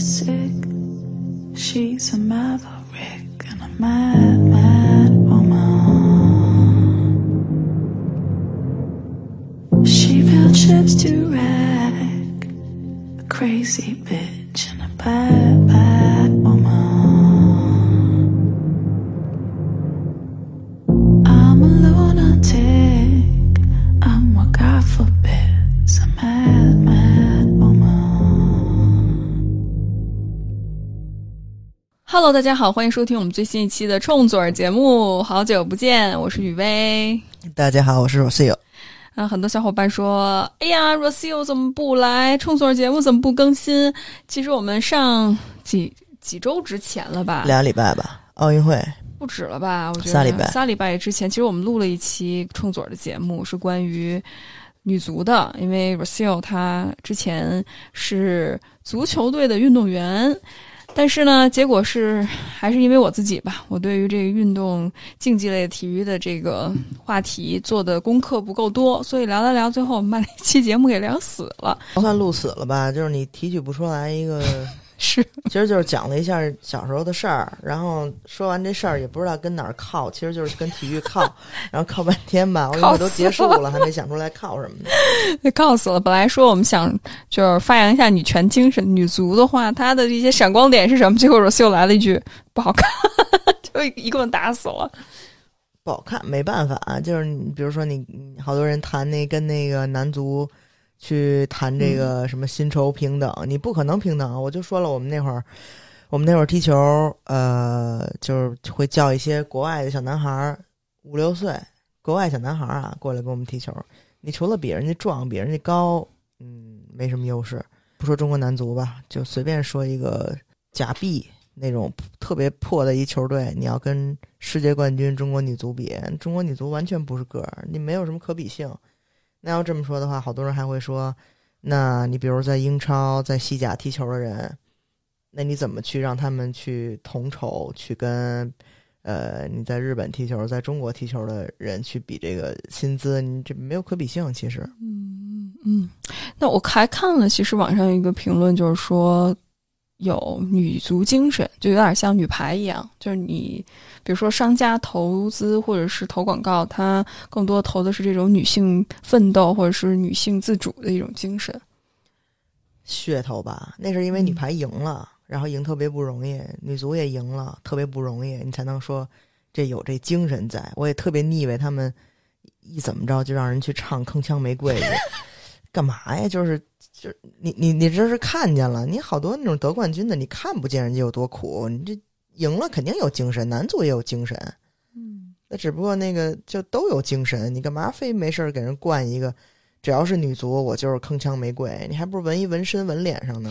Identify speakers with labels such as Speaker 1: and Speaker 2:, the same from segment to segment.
Speaker 1: sick. She's a maverick and a mad, mad woman. She built ships to wreck. A crazy bitch
Speaker 2: Hello，大家好，欢迎收听我们最新一期的冲嘴儿节目。好久不见，我是雨薇。
Speaker 3: 大家好，我是 Rocio。
Speaker 2: 啊，很多小伙伴说：“哎呀，Rocio 怎么不来？冲嘴儿节目怎么不更新？”其实我们上几几周之前了吧，
Speaker 3: 俩礼拜吧，奥运会
Speaker 2: 不止了吧？我觉得
Speaker 3: 仨礼拜
Speaker 2: 仨礼拜之前，其实我们录了一期冲嘴儿的节目，是关于女足的，因为 Rocio 她之前是足球队的运动员。但是呢，结果是还是因为我自己吧，我对于这个运动竞技类体育的这个话题做的功课不够多，所以聊了聊，最后我们把那期节目给聊死了。
Speaker 3: 不算录死了吧？就是你提取不出来一个，
Speaker 2: 是，
Speaker 3: 其实就是讲了一下小时候的事儿，然后说完这事儿也不知道跟哪儿靠，其实就是跟体育靠，然后靠半天吧，我以为都结束了，还没想出来靠什么呢。
Speaker 2: 被告死了。本来说我们想就是发扬一下女权精神，女足的话，她的一些闪光点是什么？结果罗秀来了一句不好看，就一棍打死了。
Speaker 3: 不好看，没办法啊，就是你比如说你好多人谈那跟那个男足去谈这个什么薪酬平等，你不可能平等。我就说了，我们那会儿，我们那会儿踢球，呃，就是会叫一些国外的小男孩儿，五六岁，国外小男孩儿啊，过来跟我们踢球。你除了比人家壮，比人家高，嗯，没什么优势。不说中国男足吧，就随便说一个假币那种特别破的一球队，你要跟世界冠军中国女足比，中国女足完全不是个儿，你没有什么可比性。那要这么说的话，好多人还会说，那你比如在英超、在西甲踢球的人，那你怎么去让他们去同筹，去跟呃你在日本踢球、在中国踢球的人去比这个薪资？你这没有可比性，其实。
Speaker 2: 嗯嗯，那我还看了，其实网上有一个评论，就是说有女足精神，就有点像女排一样，就是你比如说商家投资或者是投广告，它更多投的是这种女性奋斗或者是女性自主的一种精神。
Speaker 3: 噱头吧，那是因为女
Speaker 2: 嗯
Speaker 3: 排赢了，然后赢特别不容易，女足也赢了，特别不容易，你才能说这有这精神在。我也特别腻歪他们一怎么着就让人去唱《铿锵玫瑰》去，干嘛呀？就是就是你你你这是看见了，你好多那种得冠军的，你看不见人家有多苦，你这赢了肯定有精神，男足也有精神，
Speaker 2: 嗯，
Speaker 3: 那只不过那个就都有精神，你干嘛非没事儿给人灌一个？只要是女足，我就是铿锵玫瑰，你还不如纹一纹身纹脸上呢。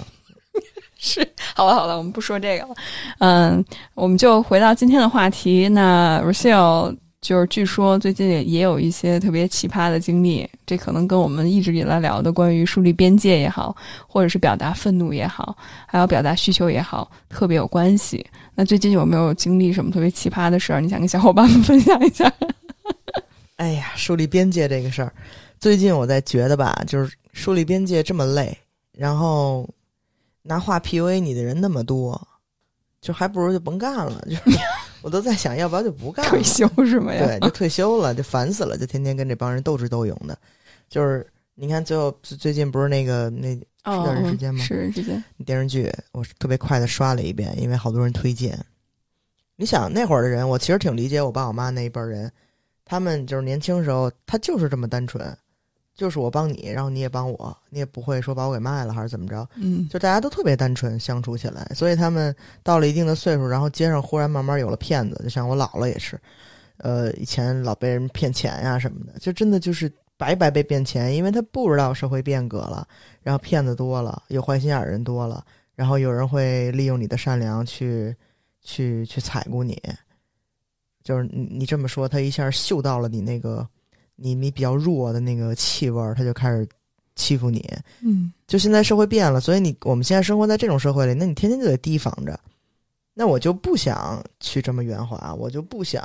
Speaker 2: 是，好了好了，我们不说这个了，嗯，我们就回到今天的话题。那 Rocio 就是据说最近也也有一些特别奇葩的经历，这可能跟我们一直以来聊的关于树立边界也好，或者是表达愤怒也好，还有表达需求也好，特别有关系。那最近有没有经历什么特别奇葩的事儿？你想跟小伙伴们分享一下？
Speaker 3: 哎呀，树立边界这个事儿，最近我在觉得吧，就是树立边界这么累，然后拿话 PUA 你的人那么多，就还不如就甭干了。就是 我都在想，要不要就不干了，
Speaker 2: 退休是吗？
Speaker 3: 对，就退休了，就烦死了，就天天跟这帮人斗智斗勇的。就是你看，最后最近不是那个那
Speaker 2: 哦，
Speaker 3: 是人世间吗？
Speaker 2: 是人世间。
Speaker 3: 电视剧，我是特别快的刷了一遍，因为好多人推荐。你想那会儿的人，我其实挺理解我爸我妈那一辈儿人，他们就是年轻时候，他就是这么单纯，就是我帮你，然后你也帮我，你也不会说把我给卖了还是怎么着，
Speaker 2: 嗯，
Speaker 3: 就大家都特别单纯相处起来，所以他们到了一定的岁数，然后街上忽然慢慢有了骗子，就像我姥姥也是，呃，以前老被人骗钱呀什么的，就真的就是白白被骗钱，因为他不知道社会变革了，然后骗子多了，有坏心眼儿人多了，然后有人会利用你的善良去去去踩过你，就是你你这么说，他一下嗅到了你那个你你比较弱的那个气味儿，他就开始欺负你。
Speaker 2: 嗯
Speaker 3: 就现在社会变了，所以你我们现在生活在这种社会里，那你天天就得提防着。那我就不想去这么圆滑，我就不想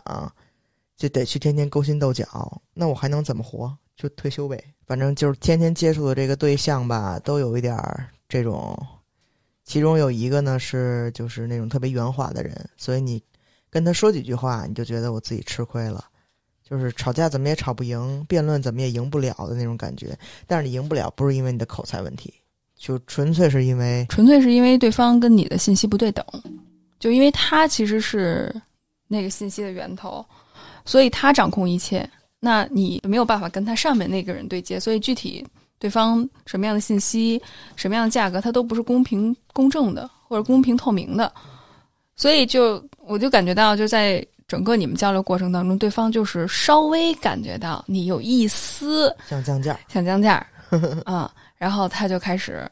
Speaker 3: 就得去天天勾心斗角，那我还能怎么活？就退休呗。反正就是天天接触的这个对象吧，都有一点儿这种其中有一个呢是就是那种特别圆滑的人，所以你跟他说几句话，你就觉得我自己吃亏了。就是吵架怎么也吵不赢，辩论怎么也赢不了的那种感觉。但是你赢不了，不是因为你的口才问题，就纯粹是因为
Speaker 2: 纯粹是因为对方跟你的信息不对等，就因为他其实是那个信息的源头，所以他掌控一切，那你没有办法跟他上面那个人对接，所以具体对方什么样的信息、什么样的价格，它都不是公平公正的或者公平透明的，所以就我就感觉到就在。整个你们交流过程当中，对方就是稍微感觉到你有一丝
Speaker 3: 想降价，
Speaker 2: 想降价 啊，然后他就开始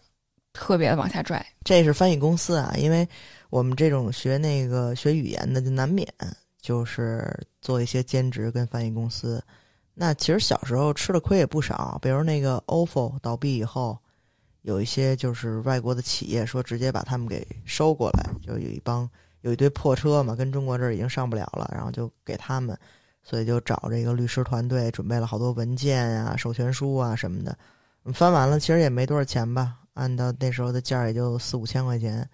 Speaker 2: 特别的往下拽。
Speaker 3: 这是翻译公司啊，因为我们这种学那个学语言的，就难免就是做一些兼职跟翻译公司。那其实小时候吃的亏也不少，比如那个 OFO 倒闭以后，有一些就是外国的企业说直接把他们给收过来，就有一帮。有一堆破车嘛，跟中国这儿已经上不了了，然后就给他们，所以就找这个律师团队准备了好多文件呀、授权书啊什么的。翻完了，其实也没多少钱吧，按照那时候的价也就四五千块钱。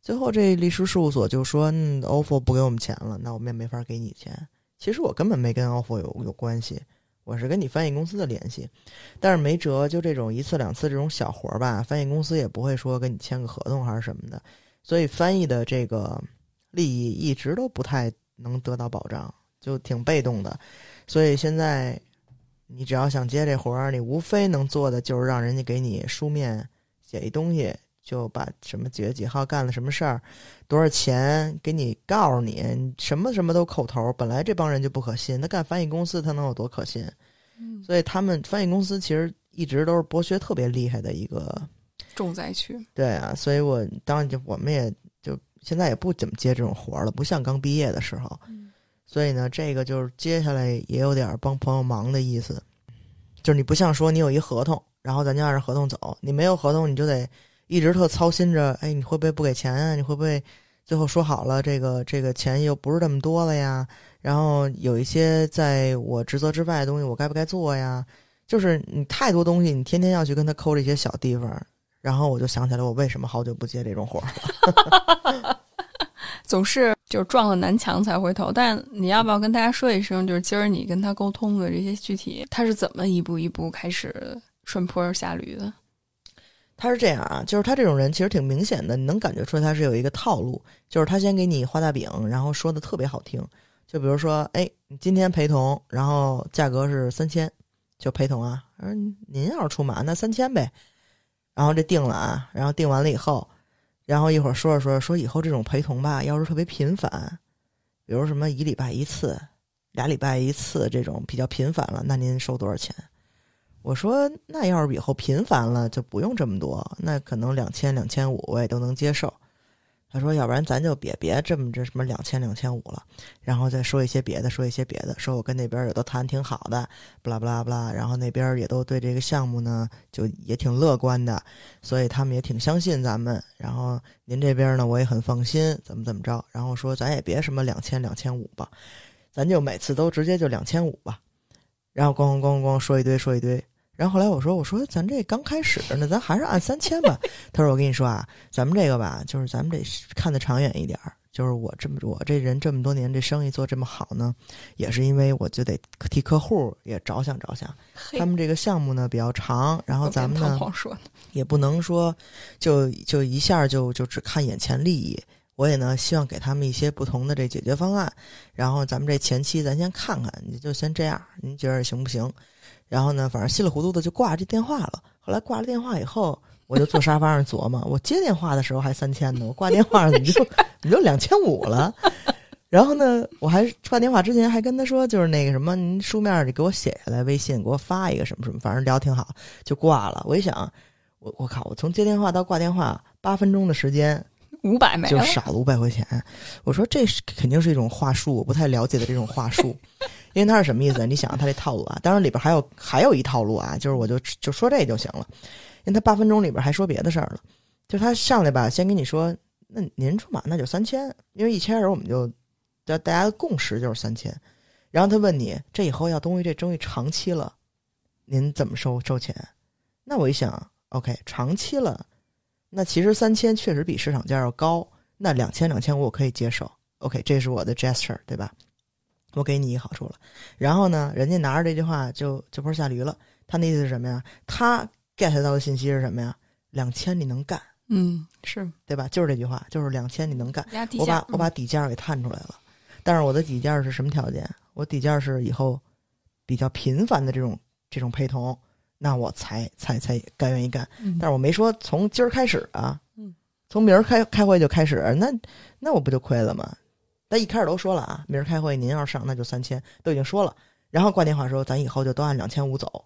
Speaker 3: 最后这律师事务所就说：“ofo 不给我们钱了，那我们也没法给你钱。”其实我根本没跟 ofo 有有关系，我是跟你翻译公司的联系。但是没辙，就这种一次两次这种小活儿吧，翻译公司也不会说跟你签个合同还是什么的，所以翻译的这个。利益一直都不太能得到保障，就挺被动的。所以现在，你只要想接这活儿，你无非能做的就是让人家给你书面写一东西，就把什么几月几号干了什么事儿，多少钱给你告诉你，什么什么都口头。本来这帮人就不可信，他干翻译公司他能有多可信？所以他们翻译公司其实一直都是剥削特别厉害的一个
Speaker 2: 重灾区。
Speaker 3: 对啊，所以我当然就我们也就。现在也不怎么接这种活了，不像刚毕业的时候。所以呢，这个就是接下来也有点帮朋友忙的意思。就是你不像说你有一合同，然后咱就按照合同走。你没有合同，你就得一直特操心着，哎，你会不会不给钱啊？你会不会最后说好了，这个这个钱又不是这么多了呀？然后有一些在我职责之外的东西，我该不该做呀？就是你太多东西，你天天要去跟他抠这些小地方。然后我就想起来，我为什么好久不接这种活儿了？
Speaker 2: 总是就撞了南墙才回头。但你要不要跟大家说一声，就是今儿你跟他沟通的这些具体，他是怎么一步一步开始顺坡下驴的？
Speaker 3: 他是这样啊，就是他这种人其实挺明显的，你能感觉出来他是有一个套路，就是他先给你画大饼，然后说的特别好听。就比如说，哎，你今天陪同，然后价格是三千，就陪同啊。嗯，您要是出马，那三千呗。然后这定了啊，然后定完了以后，然后一会儿说着说着说以后这种陪同吧，要是特别频繁，比如什么一礼拜一次、俩礼拜一次这种比较频繁了，那您收多少钱？我说那要是以后频繁了就不用这么多，那可能两千两千五我也都能接受。他说：“要不然咱就别别这么这什么两千两千五了，然后再说一些别的，说一些别的。说我跟那边也都谈挺好的，不啦不啦不啦。然后那边也都对这个项目呢，就也挺乐观的，所以他们也挺相信咱们。然后您这边呢，我也很放心，怎么怎么着。然后说咱也别什么两千两千五吧，咱就每次都直接就两千五吧。然后咣咣咣咣说一堆说一堆。”然后后来我说我说咱这刚开始，那咱还是按三千吧。他说我跟你说啊，咱们这个吧，就是咱们得看得长远一点儿。就是我这么我这人这么多年这生意做这么好呢，也是因为我就得替客户也着想着想。他们这个项目呢比较长，然后咱们呢也不能说就就一下就就只看眼前利益。我也呢希望给他们一些不同的这解决方案。然后咱们这前期咱先看看，你就先这样，您觉得行不行？然后呢，反正稀里糊涂的就挂这电话了。后来挂了电话以后，我就坐沙发上琢磨：我接电话的时候还三千呢，我挂电话怎么就 你就两千五了？然后呢，我还挂电话之前还跟他说，就是那个什么，您书面你给我写下来，微信给我发一个什么什么，反正聊挺好，就挂了。我一想，我我靠，我从接电话到挂电话八分钟的时间，
Speaker 2: 五百没
Speaker 3: 就少了五百块钱。我说这是肯定是一种话术，我不太了解的这种话术。因为他是什么意思？你想他这套路啊，当然里边还有还有一套路啊，就是我就就说这就行了。因为他八分钟里边还说别的事儿了，就他上来吧，先跟你说，那您出马那就三千，因为一千人我们就大大家共识就是三千。然后他问你，这以后要东西这东西长期了，您怎么收收钱？那我一想，OK，长期了，那其实三千确实比市场价要高，那两千两千五我可以接受。OK，这是我的 gesture，对吧？我给你一个好处了。然后呢，人家拿着这句话就就坡下驴了。他那意思是什么呀？他 get 到的信息是什么呀？两千你能干，
Speaker 2: 嗯，是
Speaker 3: 对吧？就是这句话，就是两千你能干。我把，我把底价给探出来了，但是我的底价是什么条件？我底价是以后比较频繁的这种这种陪同，那我才才才甘愿意干。
Speaker 2: 嗯
Speaker 3: 但是我没说从今儿开始啊，
Speaker 2: 嗯，
Speaker 3: 从明儿开开会就开始，那那我不就亏了吗？但一开始都说了啊，明儿开会您要是上那就三千，都已经说了。然后挂电话说咱以后就都按两千五走。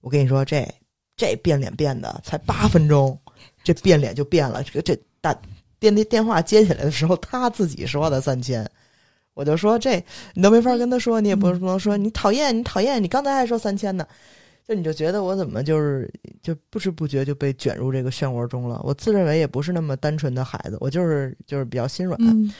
Speaker 3: 我跟你说这这变脸变的才八分钟，这变脸就变了。这个这打电那电话接起来的时候，他自己说的三千。我就说这你都没法跟他说，你也不不能说你讨厌，你讨厌，你刚才还说三千呢，就你就觉得我怎么就是就不知不觉就被卷入这个漩涡中了。我自认为也不是那么单纯的孩子，我就是就是比较心软，
Speaker 2: 嗯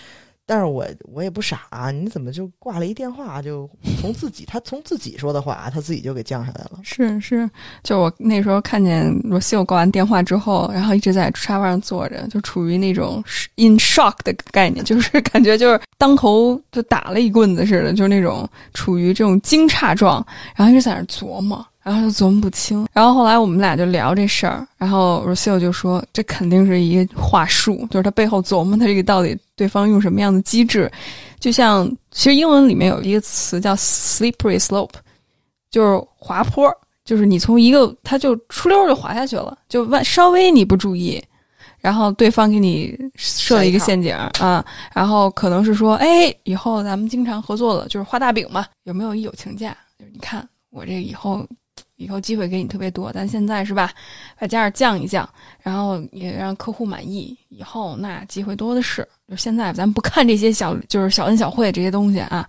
Speaker 3: 但是我我也不傻，你怎么就挂了一电话就从自己他从自己说的话，他自己就给降下来了。
Speaker 2: 是是，就我那时候看见罗西欧挂完电话之后，然后一直在沙发上坐着，就处于那种 in shock 的概念，就是 感觉就是当头就打了一棍子似的，就是那种处于这种惊诧状，然后一直在那琢磨。然后就琢磨不清，然后后来我们俩就聊这事儿，然后 Rocio 就说这肯定是一个话术，就是他背后琢磨他这个到底对方用什么样的机制，就像其实英文里面有一个词叫 slippery slope，就是滑坡，就是你从一个他就出溜儿就滑下去了，就万稍微你不注意，然后对方给你设了一个陷阱啊，然后可能是说，哎，以后咱们经常合作了，就是画大饼嘛，有没有一友情价？就是你看我这以后。以后机会给你特别多，但现在是吧，把价儿降一降，然后也让客户满意，以后那机会多的是。就现在咱不看这些小，就是小恩小惠这些东西啊，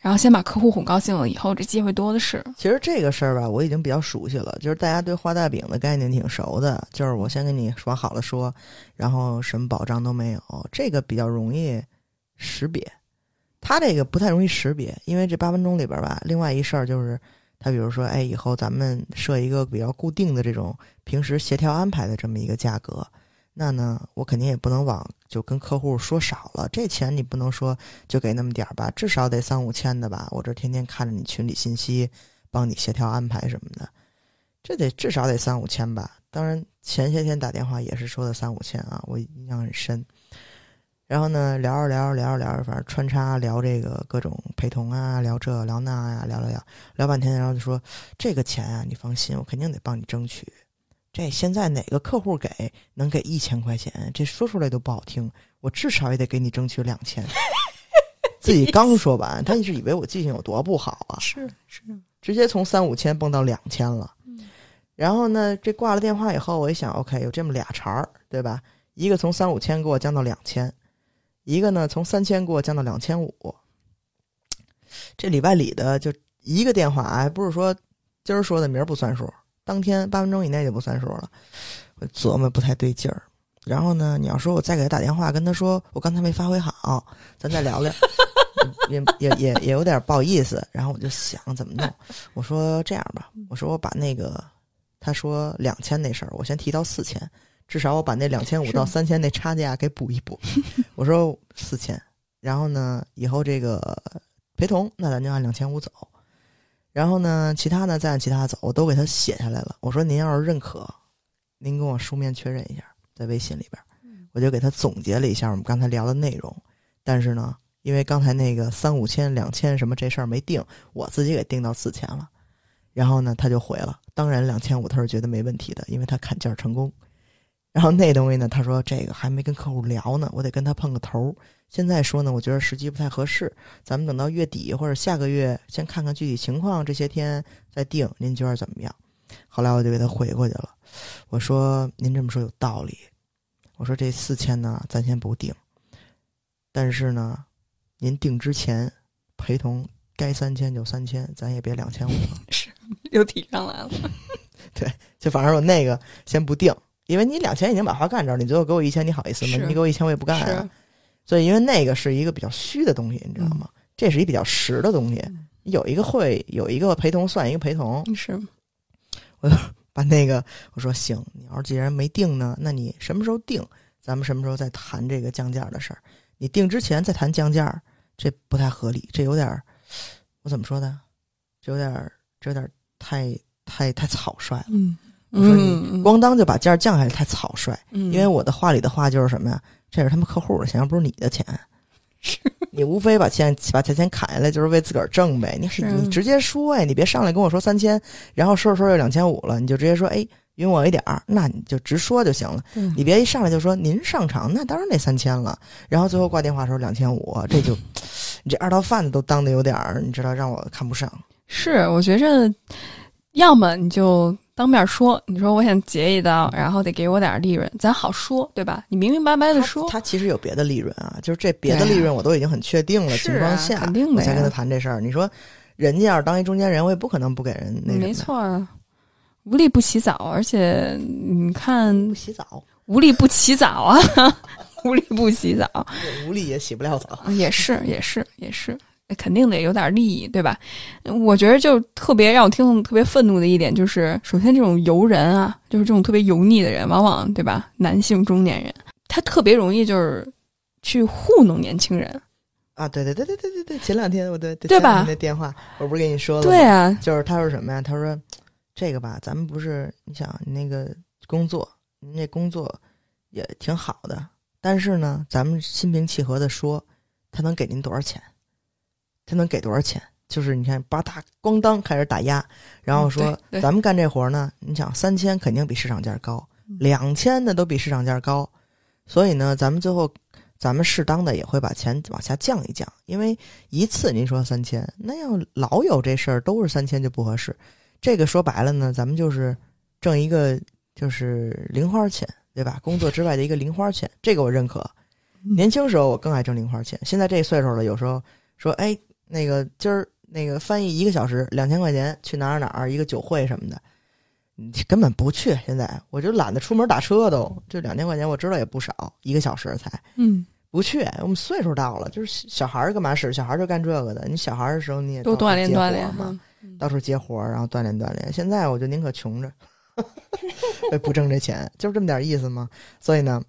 Speaker 2: 然后先把客户哄高兴了，以后这机会多的是。
Speaker 3: 其实这个事儿吧，我已经比较熟悉了，就是大家对画大饼的概念挺熟的，就是我先跟你说好了说，然后什么保障都没有，这个比较容易识别。他这个不太容易识别，因为这八分钟里边吧，另外一事儿就是。他比如说，哎，以后咱们设一个比较固定的这种平时协调安排的这么一个价格，那呢，我肯定也不能往就跟客户说少了，这钱你不能说就给那么点儿吧，至少得三五千的吧。我这天天看着你群里信息，帮你协调安排什么的，这得至少得三五千吧。当然前些天打电话也是说的三五千啊，我印象很深。然后呢，聊着聊着聊着聊着，反正穿插聊这个各种陪同啊，聊这聊那呀，聊聊聊聊半天，然后就说这个钱啊，你放心，我肯定得帮你争取。这现在哪个客户给能给一千块钱？这说出来都不好听，我至少也得给你争取两千。自己刚说完，他是以为我记性有多不好啊？
Speaker 2: 是是，
Speaker 3: 直接从三五千蹦到两千了。然后呢，这挂了电话以后，我一想，OK，有这么俩茬儿，对吧？一个从三五千给我降到两千。一个呢，从三千给我降到两千五，这里外里的就一个电话，还不是说今儿说的明儿不算数，当天八分钟以内就不算数了。我琢磨不太对劲儿。然后呢，你要说我再给他打电话，跟他说我刚才没发挥好，咱再聊聊，也也也也有点不好意思。然后我就想怎么弄，我说这样吧，我说我把那个他说两千那事儿，我先提到四千。至少我把那两千五到三千那差价给补一补。我说四千，然后呢，以后这个陪同那咱就按两千五走，然后呢，其他呢再按其他走，我都给他写下来了。我说您要是认可，您跟我书面确认一下，在微信里边，我就给他总结了一下我们刚才聊的内容。但是呢，因为刚才那个三五千、两千什么这事儿没定，我自己给定到四千了。然后呢，他就回了，当然两千五他是觉得没问题的，因为他砍价成功。然后那东西呢？他说这个还没跟客户聊呢，我得跟他碰个头。现在说呢，我觉得时机不太合适，咱们等到月底或者下个月先看看具体情况，这些天再定。您觉得怎么样？后来我就给他回过去了，我说您这么说有道理。我说这四千呢，咱先不定，但是呢，您定之前陪同该三千就三千，咱也别两千五了。
Speaker 2: 是又提上来了。
Speaker 3: 对，就反正我那个先不定。因为你两千已经把活干着，你最后给我一千，你好意思吗？你给我一千，我也不干啊。所以，因为那个是一个比较虚的东西，你知道吗？这是一比较实的东西。有一个会，有一个陪同，算一个陪同。
Speaker 2: 是，
Speaker 3: 我 把那个我说行，你要是既然没定呢，那你什么时候定？咱们什么时候再谈这个降价的事儿？你定之前再谈降价，这不太合理，这有点儿我怎么说呢？这有点儿这有点儿太太太草率了。
Speaker 2: 嗯
Speaker 3: 我说你
Speaker 2: 嗯，
Speaker 3: 咣当就把价儿降下来，太草率。
Speaker 2: 嗯，
Speaker 3: 因为我的话里的话就是什么呀？这是他们客户的钱，又不是你的钱。你无非把钱把钱钱砍下来，就是为自个儿挣呗。你
Speaker 2: 是
Speaker 3: 你直接说呀，你别上来跟我说三千，然后说着说着就两千五了，你就直接说，哎，匀我一点儿，那你就直说就行了。
Speaker 2: 嗯
Speaker 3: 你别一上来就说您上场，那当然得三千了。然后最后挂电话的时候两千五，这就你这二道贩子都当的有点儿，你知道让我看不上。
Speaker 2: 是，我觉着，要么你就当面说，你说我想结一刀，然后得给我点儿利润，咱好说，对吧？你明明白白的说，
Speaker 3: 他其实有别的利润啊，就是这别的利润我都已经很确定了情况下，
Speaker 2: 肯定的呀
Speaker 3: 我才跟他谈这事儿。你说人家要是当一中间人，我也不可能不给人那
Speaker 2: 没错啊，无利不起早，而且你看
Speaker 3: 不洗澡，
Speaker 2: 无利不起早啊，无利不洗澡，
Speaker 3: 无利也洗不了澡。
Speaker 2: 也是也是也是，肯定得有点利益，对吧？我觉得就特别让我听特别愤怒的一点就是，首先这种油人啊，就是这种特别油腻的人，往往对吧？男性中年人，他特别容易就是去糊弄年轻人，
Speaker 3: 啊，对对对对对对对，前两天我对
Speaker 2: 对吧
Speaker 3: 那电话，我不是跟你说了吗？
Speaker 2: 对啊，
Speaker 3: 就是他说什么呀？他说这个吧，咱们不是你想你那个工作，您那工作也挺好的，但是呢，咱们心平气和的说，他能给您多少钱？他能给多少钱？就是你看，吧嗒咣当开始打压，然后说、咱们干这活呢，你想三千肯定比市场价高，
Speaker 2: 嗯
Speaker 3: 两千的都比市场价高，所以呢，咱们最后咱们适当的也会把钱往下降一降，因为一次您说三千，那要老有这事儿都是三千就不合适。这个说白了呢，咱们就是挣一个就是零花钱，对吧？工作之外的一个零花钱，这个我认可。
Speaker 2: 嗯
Speaker 3: 年轻时候我更爱挣零花钱，现在这岁数了，有时候说，哎，那个今儿那个翻译一个小时两千块钱，去哪儿哪儿一个酒会什么的，你根本不去。现在我就懒得出门打车都，这两千块钱我知道也不少，一个小时才
Speaker 2: 嗯，
Speaker 3: 不去。我们岁数到了，就是小孩儿干嘛使？小孩儿就干这个的。你小孩儿的时候你也
Speaker 2: 多锻炼锻炼
Speaker 3: 嘛，
Speaker 2: 嗯
Speaker 3: 到处接活儿，然后锻炼锻炼。现在我就宁可穷着，不挣这钱，就是这么点意思嘛。所以呢，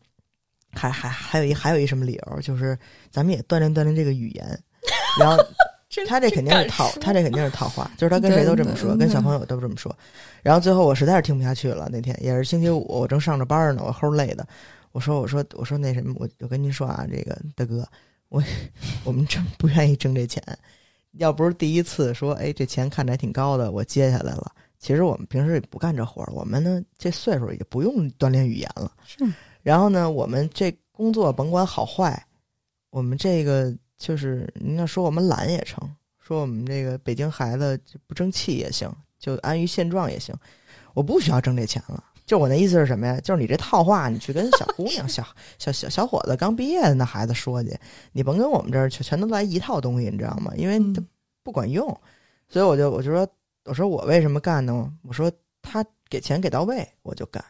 Speaker 3: 还还还有一还有一什么理由，就是咱们也锻炼锻炼这个语言。然后他这肯定是套，他这肯定是套话，就是他跟谁都这么说，跟小朋友都这么说。然后最后我实在是听不下去了，那天也是星期五，我正上着班呢，我齁累的。我说我说我说那什么，我我跟您说啊，这个大哥，我我们真不愿意挣这钱。要不是第一次说，哎，这钱看着还挺高的，我接下来了。其实我们平时也不干这活儿，我们呢这岁数也不用锻炼语言了。
Speaker 2: 是。
Speaker 3: 然后呢，我们这工作甭管好坏，我们这个就是您要说我们懒也成，说我们这个北京孩子就不争气也行，就安于现状也行。我不需要挣这钱了。就我那意思是什么呀？就是你这套话，你去跟小姑娘、小小小小伙子刚毕业的那孩子说去，你甭跟我们这儿全全都来一套东西，你知道吗？因为不管用，所以我就我就说，我说我为什么干呢？我说他给钱给到位，我就干。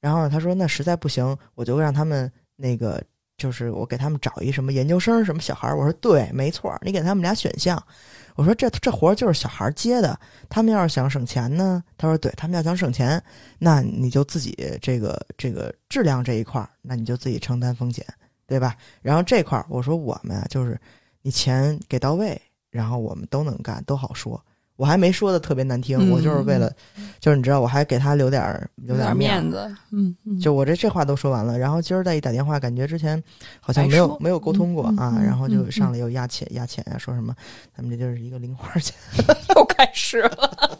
Speaker 3: 然后他说那实在不行，我就让他们那个就是我给他们找一什么研究生什么小孩儿。我说对，没错儿，你给他们俩选项。我说这这活儿就是小孩儿接的，他们要是想省钱呢，他说对他们要想省钱，那你就自己这个这个质量这一块儿，那你就自己承担风险，对吧？然后这块儿我说我们啊，就是你钱给到位，然后我们都能干，都好说。我还没说的特别难听，
Speaker 2: 嗯。
Speaker 3: 我就是为了，就是你知道，我还给他留点儿留
Speaker 2: 点
Speaker 3: 面
Speaker 2: 面子，嗯嗯，
Speaker 3: 就我这这话都说完了，然后今儿再一打电话，感觉之前好像没有没有沟通过啊，然后就
Speaker 2: 嗯。
Speaker 3: 上来又压钱压钱啊，说什么咱们这就是一个零花钱，
Speaker 2: 又开始了。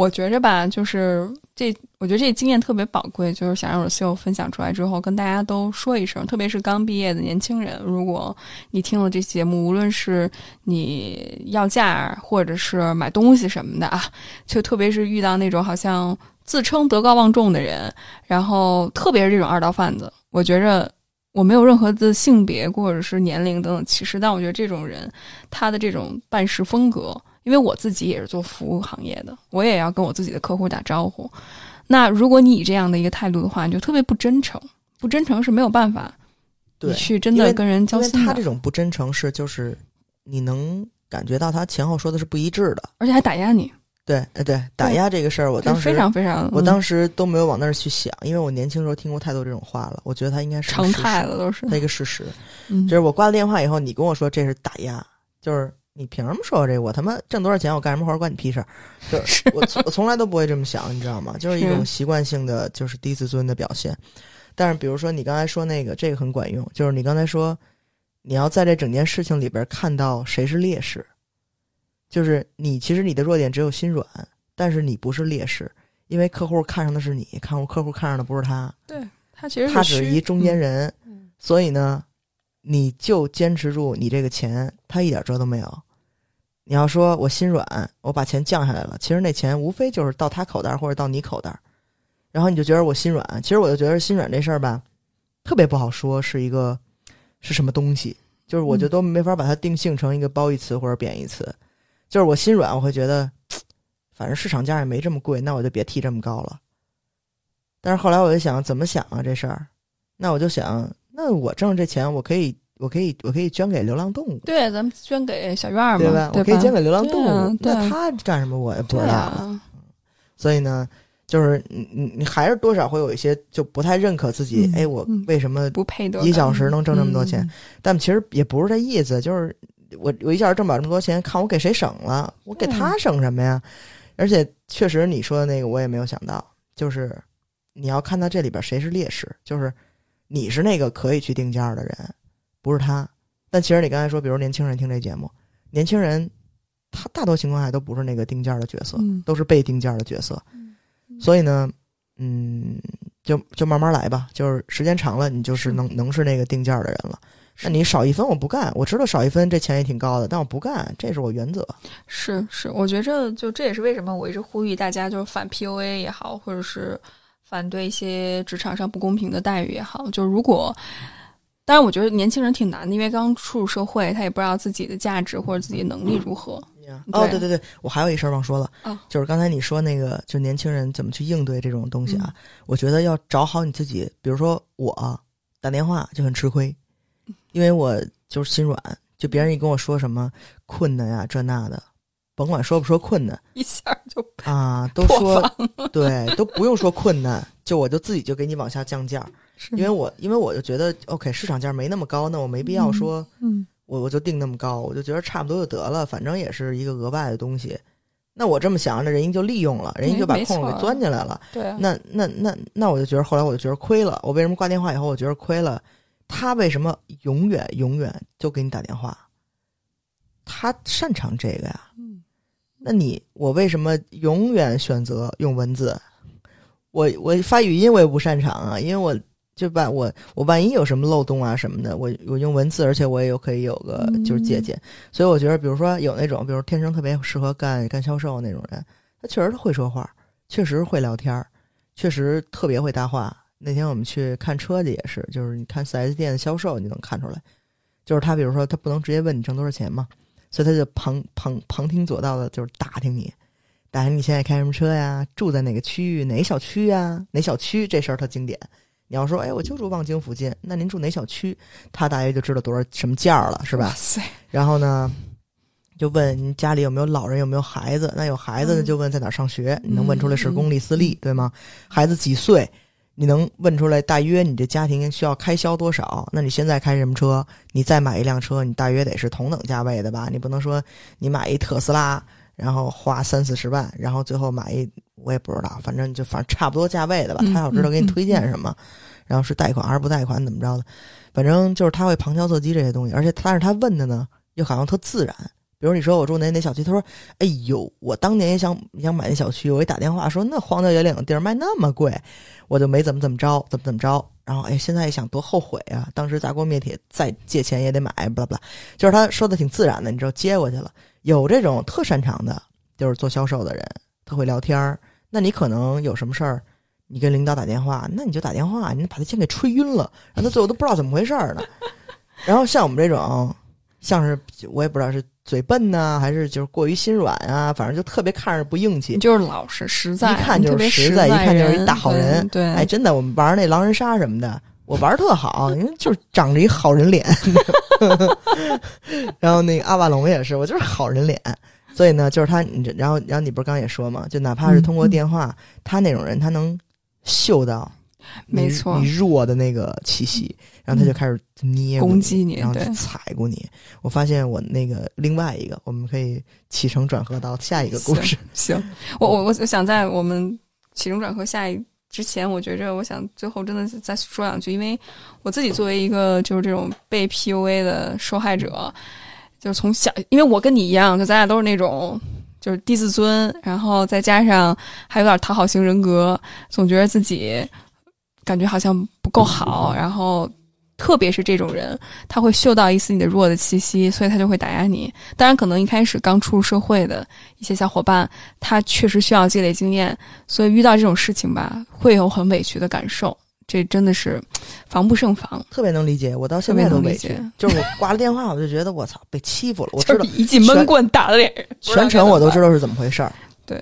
Speaker 2: 我觉着吧，就是这，我觉得这经验特别宝贵，就是想让 Rocio 分享出来之后，跟大家都说一声，特别是刚毕业的年轻人，如果你听了这节目，无论是你要价或者是买东西什么的啊，就特别是遇到那种好像自称德高望重的人，然后特别是这种二道贩子，我觉着。我没有任何的性别或者是年龄等等歧视，但我觉得这种人他的这种办事风格，因为我自己也是做服务行业的，我也要跟我自己的客户打招呼。那如果你以这样的一个态度的话，你就特别不真诚，不真诚是没有办法
Speaker 3: 对
Speaker 2: 你，去真的跟人交
Speaker 3: 因为
Speaker 2: 心，
Speaker 3: 他这种不真诚是就是你能感觉到他前后说的是不一致的，
Speaker 2: 而且还打压你。
Speaker 3: 对，呃对，打压这个事儿，我当时
Speaker 2: 非常非常，
Speaker 3: 我当
Speaker 2: 时
Speaker 3: 时都没有往那儿去想，因为我年轻时候听过太多这种话了，我觉得他应该是个
Speaker 2: 常态了都是，
Speaker 3: 它一个事实。
Speaker 2: 嗯
Speaker 3: 就是我挂了电话以后，你跟我说这是打压，就是你凭什么说我这个？我他妈挣多少钱，我干什么活儿关你屁事儿？就是 我从我从来都不会这么想，你知道吗？就是一种习惯性的，就是低自尊的表现。但是比如说你刚才说那个，这个很管用，就是你刚才说你要在这整件事情里边看到谁是劣势，就是你其实你的弱点只有心软，但是你不是劣势，因为客户看上的是你，看户客户看上的不是他。
Speaker 2: 对他其实
Speaker 3: 他只是一中间，人，
Speaker 2: 嗯
Speaker 3: 所以呢，你就坚持住你这个钱，他一点辙都没有。你要说我心软，我把钱降下来了，其实那钱无非就是到他口袋儿或者到你口袋儿，然后你就觉得我心软，其实我就觉得心软这事儿吧，特别不好说是一个是什么东西，就是我觉得都没法把它定性成一个褒义词或者贬义词。就是我心软，我会觉得，反正市场价也没这么贵，那我就别提这么高了。但是后来我就想，怎么想啊这事儿？那我就想，那我挣这钱，我可以，我可以，我可以捐给流浪动物，
Speaker 2: 对，咱们捐给小院儿嘛，
Speaker 3: 对吧？我可以捐给流浪动物。那他干什么我也不知道。
Speaker 2: 啊，
Speaker 3: 所以呢，就是你你你还是多少会有一些就不太认可自己。
Speaker 2: 嗯
Speaker 3: 哎，我
Speaker 2: 嗯
Speaker 3: 为什么？
Speaker 2: 不配得
Speaker 3: 一小时能挣这么多钱
Speaker 2: 嗯
Speaker 3: 但其实也不是这意思，就是我我一下挣不了这么多钱，看我给谁省了，我给他省什么呀？而且确实你说的那个我也没有想到，就是你要看到这里边谁是劣势，就是你是那个可以去定价的人，不是他。但其实你刚才说，比如年轻人听这节目，年轻人他大多情况下都不是那个定价的角色，
Speaker 2: 嗯
Speaker 3: 都是被定价的角色。所以呢，嗯，就就慢慢来吧，就是时间长了，你就是
Speaker 2: 是
Speaker 3: 能能是那个定价的人了。那你少一分我不干，我知道少一分这钱也挺高的，但我不干，这是我原则。
Speaker 2: 是是，我觉着就这也是为什么我一直呼吁大家就是反 PUA 也好，或者是反对一些职场上不公平的待遇也好，就如果。当然，我觉得年轻人挺难的，因为刚出入社会，他也不知道自己的价值或者自己的能力如何。
Speaker 3: 哦，
Speaker 2: 对
Speaker 3: 对对对，我还有一事儿忘说了，
Speaker 2: 哦
Speaker 3: 就是刚才你说那个，就年轻人怎么去应对这种东西啊？我觉得要找好你自己。比如说我打电话就很吃亏，因为我就是心软，就别人一跟我说什么困难呀、这那的，甭管说不说困难
Speaker 2: 一下就
Speaker 3: 啊，都 说对，都不用说困难，就我就自己就给你往下降价，
Speaker 2: 是
Speaker 3: 因为我因为我就觉得 OK 市场价没那么高，那我没必要说。
Speaker 2: 嗯
Speaker 3: 我我就定那么高，我就觉得差不多就得了，反正也是一个额外的东西。那我这么想，着人家就利用了，人家就把空给钻进来了。
Speaker 2: 对啊，
Speaker 3: 那那那那我就觉得，后来我就觉得亏了。我为什么挂电话以后，我觉得亏了？他为什么永远永远就给你打电话？他擅长这个呀。
Speaker 2: 嗯
Speaker 3: 那你我为什么永远选择用文字？我我发语音我也不擅长啊，因为我就把我我万一有什么漏洞啊什么的，我我用文字，而且我也有可以有个就是借鉴。所以我觉得，比如说有那种，比如天生特别适合干干销售那种人，他确实会说话，确实会聊天儿，确实特别会搭话。那天我们去看车去也是，就是你看四 S 店的销售，你能看出来，就是他比如说他不能直接问你挣多少钱嘛，所以他就旁旁旁听左道的，就是打听你，打听你现在开什么车呀，住在哪个区域，哪小区呀，哪小区这事儿特经典。你要说，哎，我就住望京附近，那您住哪小区？他大约就知道多少什么价了，是吧？
Speaker 2: 塞，
Speaker 3: 然后呢，就问你家里有没有老人，有没有孩子？那有孩子呢，
Speaker 2: 嗯
Speaker 3: 就问在哪儿上学，你能问出来是
Speaker 2: 嗯
Speaker 3: 公立私立，对吗？孩子几岁？你能问出来大约你这家庭需要开销多少？那你现在开什么车？你再买一辆车，你大约得是同等价位的吧？你不能说你买一特斯拉，然后花三四十万，然后最后买一我也不知道，反正就反正差不多价位的吧。
Speaker 2: 嗯
Speaker 3: 他要知道给你推荐什么，然后是贷款还是不贷款，怎么着的？反正就是他会旁敲侧击这些东西，而且但是他问的呢又好像特自然。比如你说我住哪哪小区，他说：“哎呦，我当年也想想买那小区，我一打电话说那荒郊野岭的地儿卖那么贵，我就没怎么怎么着，怎么怎么着。然后哎，现在一想多后悔啊！当时砸锅灭铁再借钱也得买，不啦不啦。就是他说的挺自然的，你知道接过去了。有这种特擅长的，就是做销售的人，他会聊天儿。那你可能有什么事儿，你跟领导打电话，那你就打电话，你把他先给吹晕了，让他最后都不知道怎么回事儿呢。然后像我们这种，像是我也不知道是嘴笨呐、还是就是过于心软啊，反正就特别看着不硬气。
Speaker 2: 就是老实实在，
Speaker 3: 一看就是
Speaker 2: 实
Speaker 3: 实在一看就是一大好人
Speaker 2: 对，对
Speaker 3: 哎，真的，我们玩那狼人杀什么的，我玩特好，因为就是长着一好人脸。然后那个阿瓦隆也是，我就是好人脸。所以呢，就是他，你这然后然后你不是刚也说嘛，就哪怕是通过
Speaker 2: 嗯
Speaker 3: 电话，他那种人他能嗅到
Speaker 2: 没错
Speaker 3: 你弱的那个气息，然后他就开始捏
Speaker 2: 攻击你
Speaker 3: 然后
Speaker 2: 去
Speaker 3: 踩过你。我发现我那个另外一个，我们可以起承转合到下一个故事。
Speaker 2: 行，我我我我想在我们起承转合下一之前，我觉着我想最后真的是再说两句，因为我自己作为一个就是这种被 PUA 的受害者，就是从小，因为我跟你一样，就咱俩都是那种。就是低自尊，然后再加上还有点讨好型人格，总觉得自己感觉好像不够好，然后特别是这种人，他会嗅到一丝你的弱的气息，所以他就会打压你。当然，可能一开始刚出入社会的一些小伙伴，他确实需要积累经验，所以遇到这种事情吧，会有很委屈的感受。这真的是防不胜防，
Speaker 3: 特别能理解，我到现在都委屈。
Speaker 2: 特别能理解。
Speaker 3: 就是我挂了电话，我就觉得我操被欺负了。我知道
Speaker 2: 一记闷棍打在脸，
Speaker 3: 全程我都知
Speaker 2: 道
Speaker 3: 道是怎么回事儿，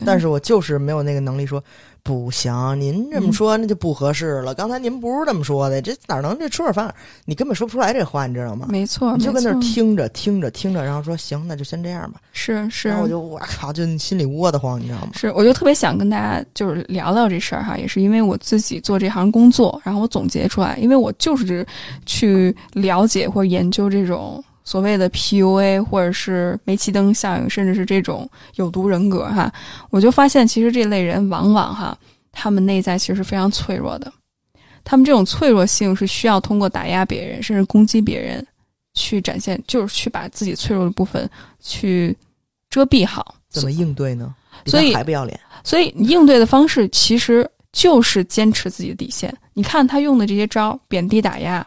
Speaker 3: 但是我就是没有那个能力说不行，您这么说那就不合适了。刚才您不是这么说的，这哪能这吃着反你根本说不出来这话，你知道吗？
Speaker 2: 没错，
Speaker 3: 你就跟那儿听着听着听着，然后说行，那就先这样吧。
Speaker 2: 是是，
Speaker 3: 然后我就我靠，就心里窝得慌，你知道吗？
Speaker 2: 是，我就特别想跟大家就是聊聊这事儿哈，也是因为我自己做这行工作，然后我总结出来，因为我就是去了解或者研究这种所谓的 PUA 或者是煤气灯效应，甚至是这种有毒人格哈，我就发现其实这类人往往哈，他们内在其实是非常脆弱的，他们这种脆弱性是需要通过打压别人，甚至攻击别人去展现，就是去把自己脆弱的部分去遮蔽好。
Speaker 3: 怎么应对呢？
Speaker 2: 所以
Speaker 3: 还不要脸，
Speaker 2: 所以你应对的方式其实就是坚持自己的底线。你看他用的这些招，贬低打压，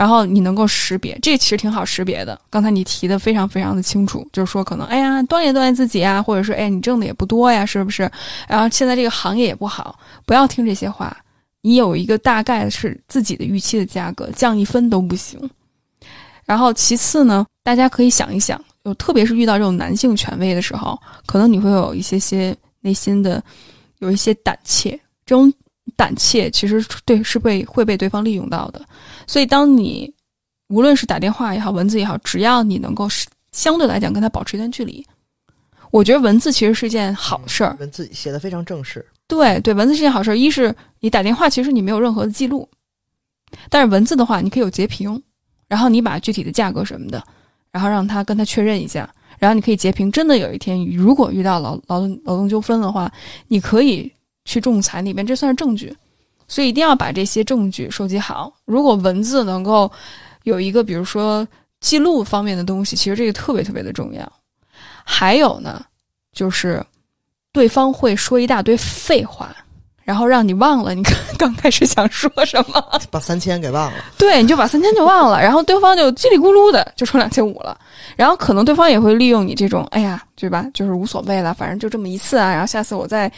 Speaker 2: 然后你能够识别，这其实挺好识别的。刚才你提的非常非常的清楚，就是说可能哎呀锻炼锻炼自己啊，或者说哎你挣的也不多呀，是不是？然后现在这个行业也不好，不要听这些话。你有一个大概是自己的预期的价格，降一分都不行。然后其次呢，大家可以想一想，就特别是遇到这种男性权威的时候，可能你会有一些些内心的有一些胆怯，这种胆怯其实对是被会被对方利用到的。所以，当你无论是打电话也好，文字也好，只要你能够是相对来讲跟他保持一段距离，我觉得文字其实是一件好事儿。
Speaker 3: 文字写的非常正式，
Speaker 2: 对对，文字是件好事儿。一是你打电话，其实你没有任何的记录，但是文字的话，你可以有截屏，然后你把具体的价格什么的，然后让他跟他确认一下，然后你可以截屏。真的有一天，如果遇到劳劳动劳动纠纷的话，你可以去仲裁那边，这算是证据。所以一定要把这些证据收集好。如果文字能够有一个，比如说记录方面的东西，其实这个特别特别的重要。还有呢，就是对方会说一大堆废话，然后让你忘了你刚 刚开始想说什么，
Speaker 3: 把三千给忘了。
Speaker 2: 对，你就把三千就忘了，然后对方就叽里咕噜的就说两千五了，然后可能对方也会利用你这种，哎呀，对吧？就是无所谓了，反正就这么一次啊，然后下次我再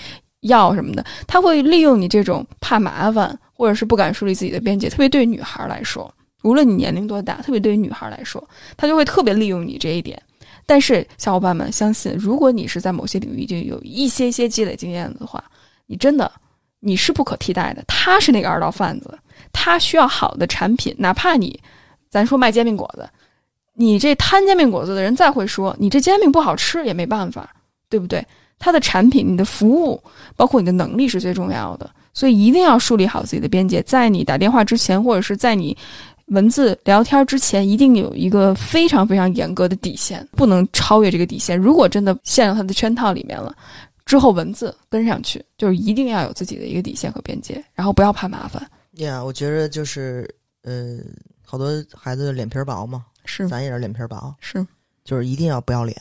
Speaker 2: 要什么的，他会利用你这种怕麻烦或者是不敢树立自己的边界，特别对于女孩来说，无论你年龄多大，特别对于女孩来说，他就会特别利用你这一点。但是小伙伴们相信，如果你是在某些领域已经有一些些积累经验的话，你真的你是不可替代的。他是那个二道贩子，他需要好的产品，哪怕你咱说卖煎饼果子，你这摊煎饼果子的人再会说你这煎饼不好吃也没办法，对不对？他的产品、你的服务，包括你的能力是最重要的，所以一定要树立好自己的边界，在你打电话之前，或者是在你文字聊天之前，一定有一个非常非常严格的底线，不能超越这个底线。如果真的陷入他的圈套里面了，之后文字跟上去，就是一定要有自己的一个底线和边界，然后不要怕麻烦。
Speaker 3: 呀、我觉得就是呃，好多孩子脸皮儿薄嘛，
Speaker 2: 是。
Speaker 3: 咱也是脸皮儿薄，
Speaker 2: 是，
Speaker 3: 就是一定要不要脸，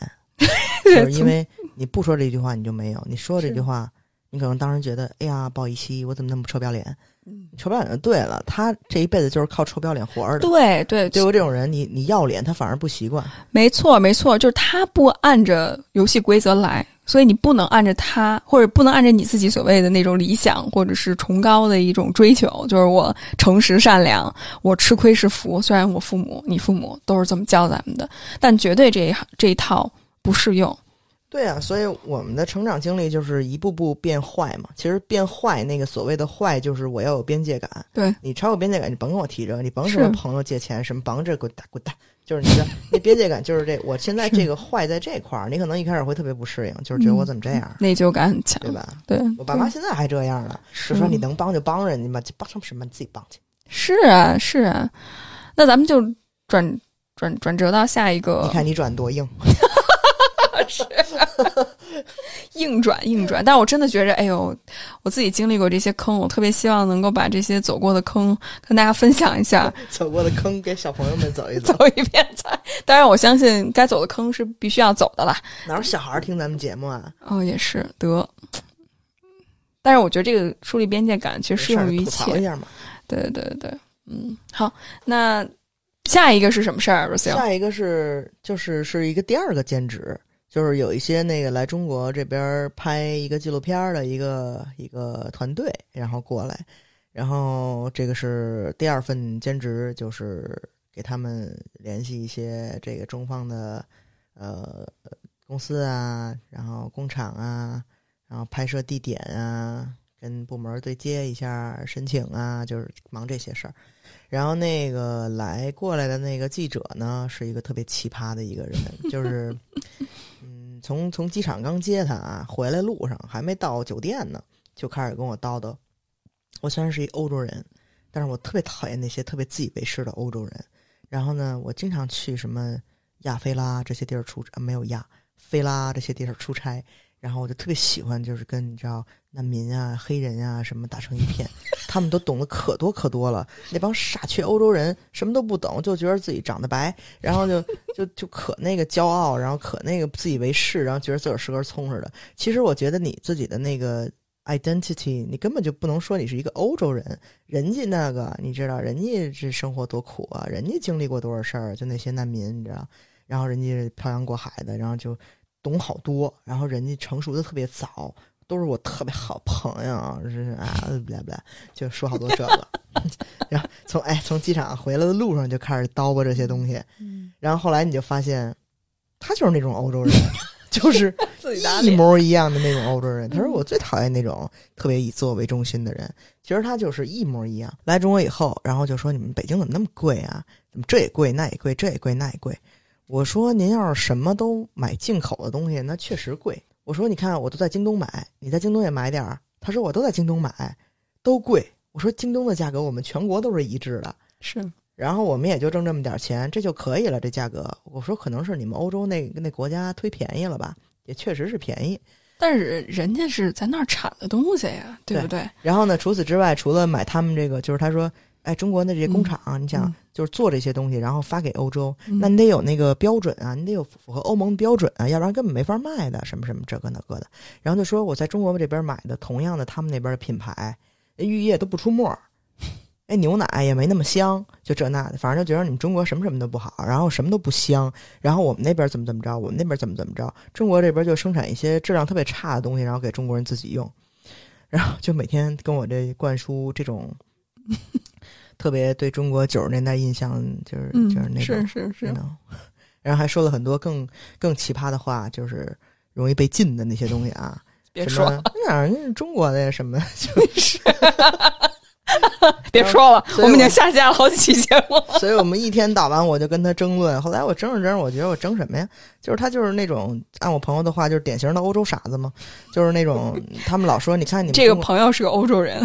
Speaker 3: 就是因为你不说这句话你就没有，你说这句话，你可能当时觉得，哎呀，报一期我怎么那么臭不要脸？
Speaker 2: 嗯
Speaker 3: 臭不要脸就对了，他这一辈子就是靠臭不要脸活着的。
Speaker 2: 对对
Speaker 3: 对我这种人，你你要脸，他反而不习惯。
Speaker 2: 没错，没错，就是他不按着游戏规则来，所以你不能按着他，或者不能按着你自己所谓的那种理想或者是崇高的一种追求，就是我诚实善良，我吃亏是福。虽然我父母、你父母都是这么教咱们的，但绝对这一这一套不适用。
Speaker 3: 对啊，所以我们的成长经历就是一步步变坏嘛。其实变坏那个所谓的坏，就是我要有边界感。
Speaker 2: 对
Speaker 3: 你超有边界感，你甭跟我提这个，你甭什么朋友借钱，什么甭这滚蛋滚蛋，就是你的那边界感就是这。我现在这个坏在这块儿，你可能一开始会特别不适应，就是觉得我怎么这样，
Speaker 2: 内疚感很强，
Speaker 3: 对？吧？
Speaker 2: 对，
Speaker 3: 我爸妈现在还这样呢，
Speaker 2: 是
Speaker 3: 就说你能帮就帮人家嘛，就帮成什么你自己帮去。
Speaker 2: 是啊，是啊。那咱们就转转转折到下一个，
Speaker 3: 你看你转多硬，
Speaker 2: 硬转硬转。但我真的觉着，哎呦，我自己经历过这些坑，我特别希望能够把这些走过的坑跟大家分享一下，
Speaker 3: 走过的坑给小朋友们走一走
Speaker 2: 走。一遍才。当然，我相信该走的坑是必须要走的啦。
Speaker 3: 哪有小孩儿听咱们节目啊？
Speaker 2: 哦，也是得。但是我觉得这个树立边界感其实适用于一切。
Speaker 3: 吐槽一下嘛。
Speaker 2: 对对对对，嗯，好，那下一个是什么事儿 e
Speaker 3: 下一个是就是是一个第二个兼职，就是有一些那个来中国这边拍一个纪录片的一个一个团队，然后过来，然后这个是第二份兼职，就是给他们联系一些这个中方的呃公司啊，然后工厂啊，然后拍摄地点啊，跟部门对接一下申请啊，就是忙这些事儿。然后那个来过来的那个记者呢，是一个特别奇葩的一个人，就是，从从机场刚接他啊，回来路上还没到酒店呢，就开始跟我叨叨。我虽然是一欧洲人，但是我特别讨厌那些特别自以为是的欧洲人。然后呢，我经常去什么亚非拉这些地儿出，没有亚非拉这些地儿出差，然后我就特别喜欢，就是跟你知道难民啊、黑人啊什么打成一片，他们都懂得可多可多了。那帮傻缺欧洲人什么都不懂，就觉得自己长得白，然后就就就可那个骄傲，然后可那个自以为是，然后觉得自个儿是根葱似的。其实我觉得你自己的那个 identity，你根本就不能说你是一个欧洲人，人家那个你知道，人家这生活多苦啊，人家经历过多少事儿，就那些难民，你知道，然后人家漂洋过海的，然后就懂好多，然后人家成熟的特别早。都是我特别好朋友，是啊，不啦不啦，就说好多这个，然后从哎从机场回来的路上就开始叨吧这些东西，
Speaker 2: 嗯，
Speaker 3: 然后后来你就发现，他就是那种欧洲人，就是一模一样的那种欧洲人。他说我最讨厌那种特别以自我为中心的人，其实他就是一模一样。来中国以后，然后就说你们北京怎么那么贵啊？怎么这也贵那也贵，这也贵那也贵？我说您要是什么都买进口的东西，那确实贵。我说你看我都在京东买，你在京东也买点儿。他说我都在京东买，都贵。我说京东的价格我们全国都是一致的。
Speaker 2: 是
Speaker 3: 然后我们也就挣这么点钱，这就可以了。这价格，我说可能是你们欧洲那那国家忒便宜了吧？也确实是便宜。
Speaker 2: 但是人家是在那儿产的东西呀，对不对？
Speaker 3: 然后呢，除此之外，除了买他们这个，就是他说，哎，中国的这些工厂，你想
Speaker 2: 嗯
Speaker 3: 就是做这些东西，然后发给欧洲，
Speaker 2: 嗯
Speaker 3: 那你得有那个标准啊，你得有符合欧盟的标准啊，要不然根本没法卖的，什么什么这个那个的。然后就说我在中国这边买的同样的他们那边的品牌，浴液都不出沫儿。哎，牛奶也没那么香，就这那的，反正就觉得你们中国什么什么都不好，然后什么都不香，然后我们那边怎么怎么着，我们那边怎么怎么着，中国这边就生产一些质量特别差的东西，然后给中国人自己用，然后就每天跟我这灌输这种特别对中国九十年代印象，就是
Speaker 2: 嗯
Speaker 3: 就是，那种
Speaker 2: 是是是
Speaker 3: 然后还说了很多更更奇葩的话，就是容易被禁的那些东西啊，
Speaker 2: 别说
Speaker 3: 什么 那人家中国的什么，就是
Speaker 2: 别说了，我们已经下架了好几期节目了。
Speaker 3: 所以我们一天到晚我就跟他争论。后来我争着争着，我觉得我争什么呀？就是他就是那种按我朋友的话，就是典型的欧洲傻子嘛，就是那种他们老说，你看你们
Speaker 2: 这个朋友是个欧洲人，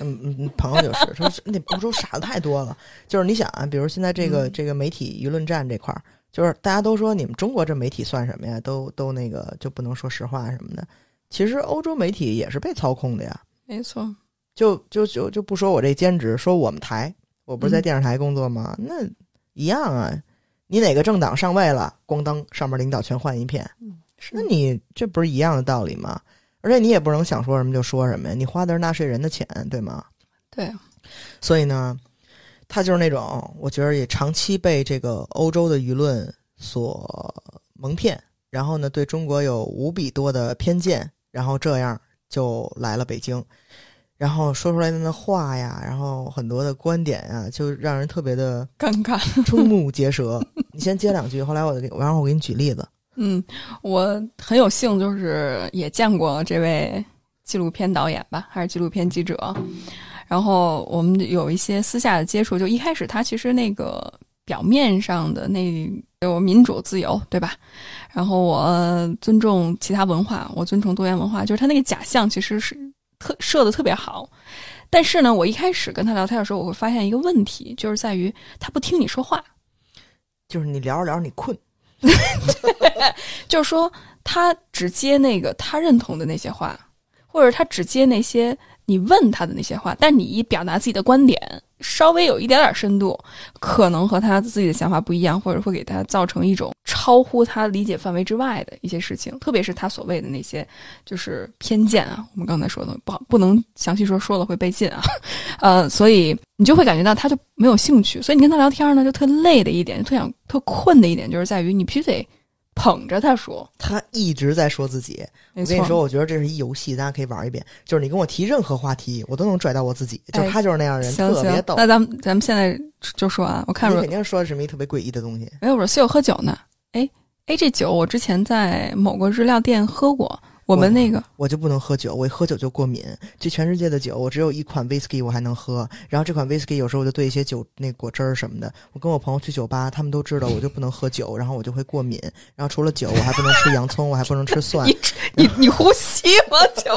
Speaker 3: 嗯嗯嗯，朋友就是说那欧洲傻子太多了。就是你想啊，比如现在这个、
Speaker 2: 嗯
Speaker 3: 这个媒体舆论战这块儿，就是大家都说你们中国这媒体算什么呀？都都那个就不能说实话什么的。其实欧洲媒体也是被操控的呀。
Speaker 2: 没错，
Speaker 3: 就就就就不说我这兼职，说我们台，我不是在
Speaker 2: 嗯
Speaker 3: 电视台工作吗？那一样啊。你哪个政党上位了，咣当，上面领导全换一片，
Speaker 2: 是
Speaker 3: 那你这不是一样的道理吗？而且你也不能想说什么就说什么呀，你花的是纳税人的钱，对吗？
Speaker 2: 对，
Speaker 3: 所以呢，他就是那种，我觉得也长期被这个欧洲的舆论所蒙骗，然后呢，对中国有无比多的偏见，然后这样就来了北京，然后说出来的那话呀，然后很多的观点啊，就让人特别的
Speaker 2: 尴尬。
Speaker 3: 瞠目结舌。你先接两句，后来我给，然后我给你举例子。
Speaker 2: 嗯，我很有幸，就是也见过这位纪录片导演吧，还是纪录片记者。然后我们有一些私下的接触，就一开始他其实那个表面上的那有民主自由，对吧？然后我尊重其他文化，我尊重多元文化，就是他那个假象其实是特设的特别好。但是呢，我一开始跟他聊天的时候，我会发现一个问题，就是在于他不听你说话。
Speaker 3: 就是你聊着聊着你困，
Speaker 2: 就是说他只接那个他认同的那些话，或者他只接那些你问他的那些话，但你一表达自己的观点，稍微有一点点深度，可能和他自己的想法不一样，或者会给他造成一种超乎他理解范围之外的一些事情，特别是他所谓的那些就是偏见啊。我们刚才说的不好，不能详细说，说了会被禁啊。呃，所以你就会感觉到他就没有兴趣，所以你跟他聊天呢，就特累的一点，特想特困的一点，就是在于你必须得捧着他说。
Speaker 3: 他一直在说自己。我跟你说，我觉得这是一游戏，大家可以玩一遍。就是你跟我提任何话题，我都能拽到我自己。就
Speaker 2: 哎
Speaker 3: 他就是那样人，
Speaker 2: 行行，
Speaker 3: 特别逗。
Speaker 2: 那咱们咱们现在就说啊，我看
Speaker 3: 你
Speaker 2: 着
Speaker 3: 肯定说的是什么一特别诡异的东西。
Speaker 2: 哎，我说室友喝酒呢，哎哎，这酒我之前在某个日料店喝过，我们那个
Speaker 3: 我就不能喝酒，我一喝酒就过敏。这全世界的酒，我只有一款 whisky 我还能喝。然后这款 whisky 有时候我就兑一些酒那果汁儿什么的。我跟我朋友去酒吧，他们都知道我就不能喝酒，然后我就会过敏。然后除了酒，我还不能吃洋葱，我还不能吃蒜。
Speaker 2: 你你你呼吸吗？酒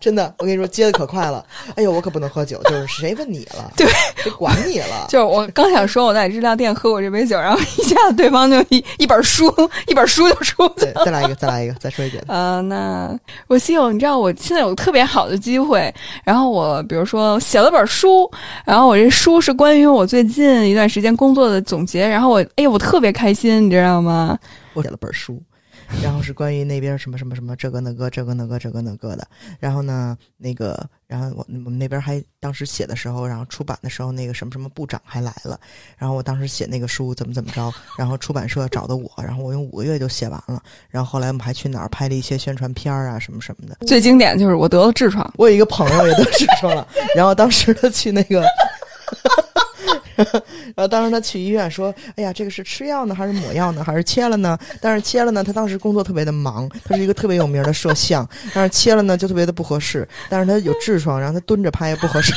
Speaker 3: 真的，我跟你说，接的可快了。哎呦，我可不能喝酒，就是谁问你了？
Speaker 2: 对，
Speaker 3: 谁管你了？
Speaker 2: 就是我刚想说我在日料店喝过这杯酒，然后一下子对方就一一本书一本书就出去
Speaker 3: 对，再来一个，再来一个，再说一遍。
Speaker 2: 呃，那我希友，你知道我现在有个特别好的机会，然后我比如说写了本书，然后我这书是关于我最近一段时间工作的总结，然后我哎呦，我特别开心，你知道吗？
Speaker 3: 我写了本书，然后是关于那边什么什么什么这个那个这个那个这个那个的。然后呢，那个，然后我我们那边还当时写的时候，然后出版的时候，那个什么什么部长还来了。然后我当时写那个书怎么怎么着，然后出版社找的我，然后我用五个月就写完了。然后后来我们还去哪儿拍了一些宣传片啊什么什么的。
Speaker 2: 最经典就是我得了痔疮，
Speaker 3: 我有一个朋友也得痔疮了，然后当时他去那个，然后当时他去医院说：“哎呀，这个是吃药呢，还是抹药呢，还是切了呢？”但是切了呢，他当时工作特别的忙，他是一个特别有名的摄像，但是切了呢就特别的不合适。但是他有痔疮，然后他蹲着拍也不合适。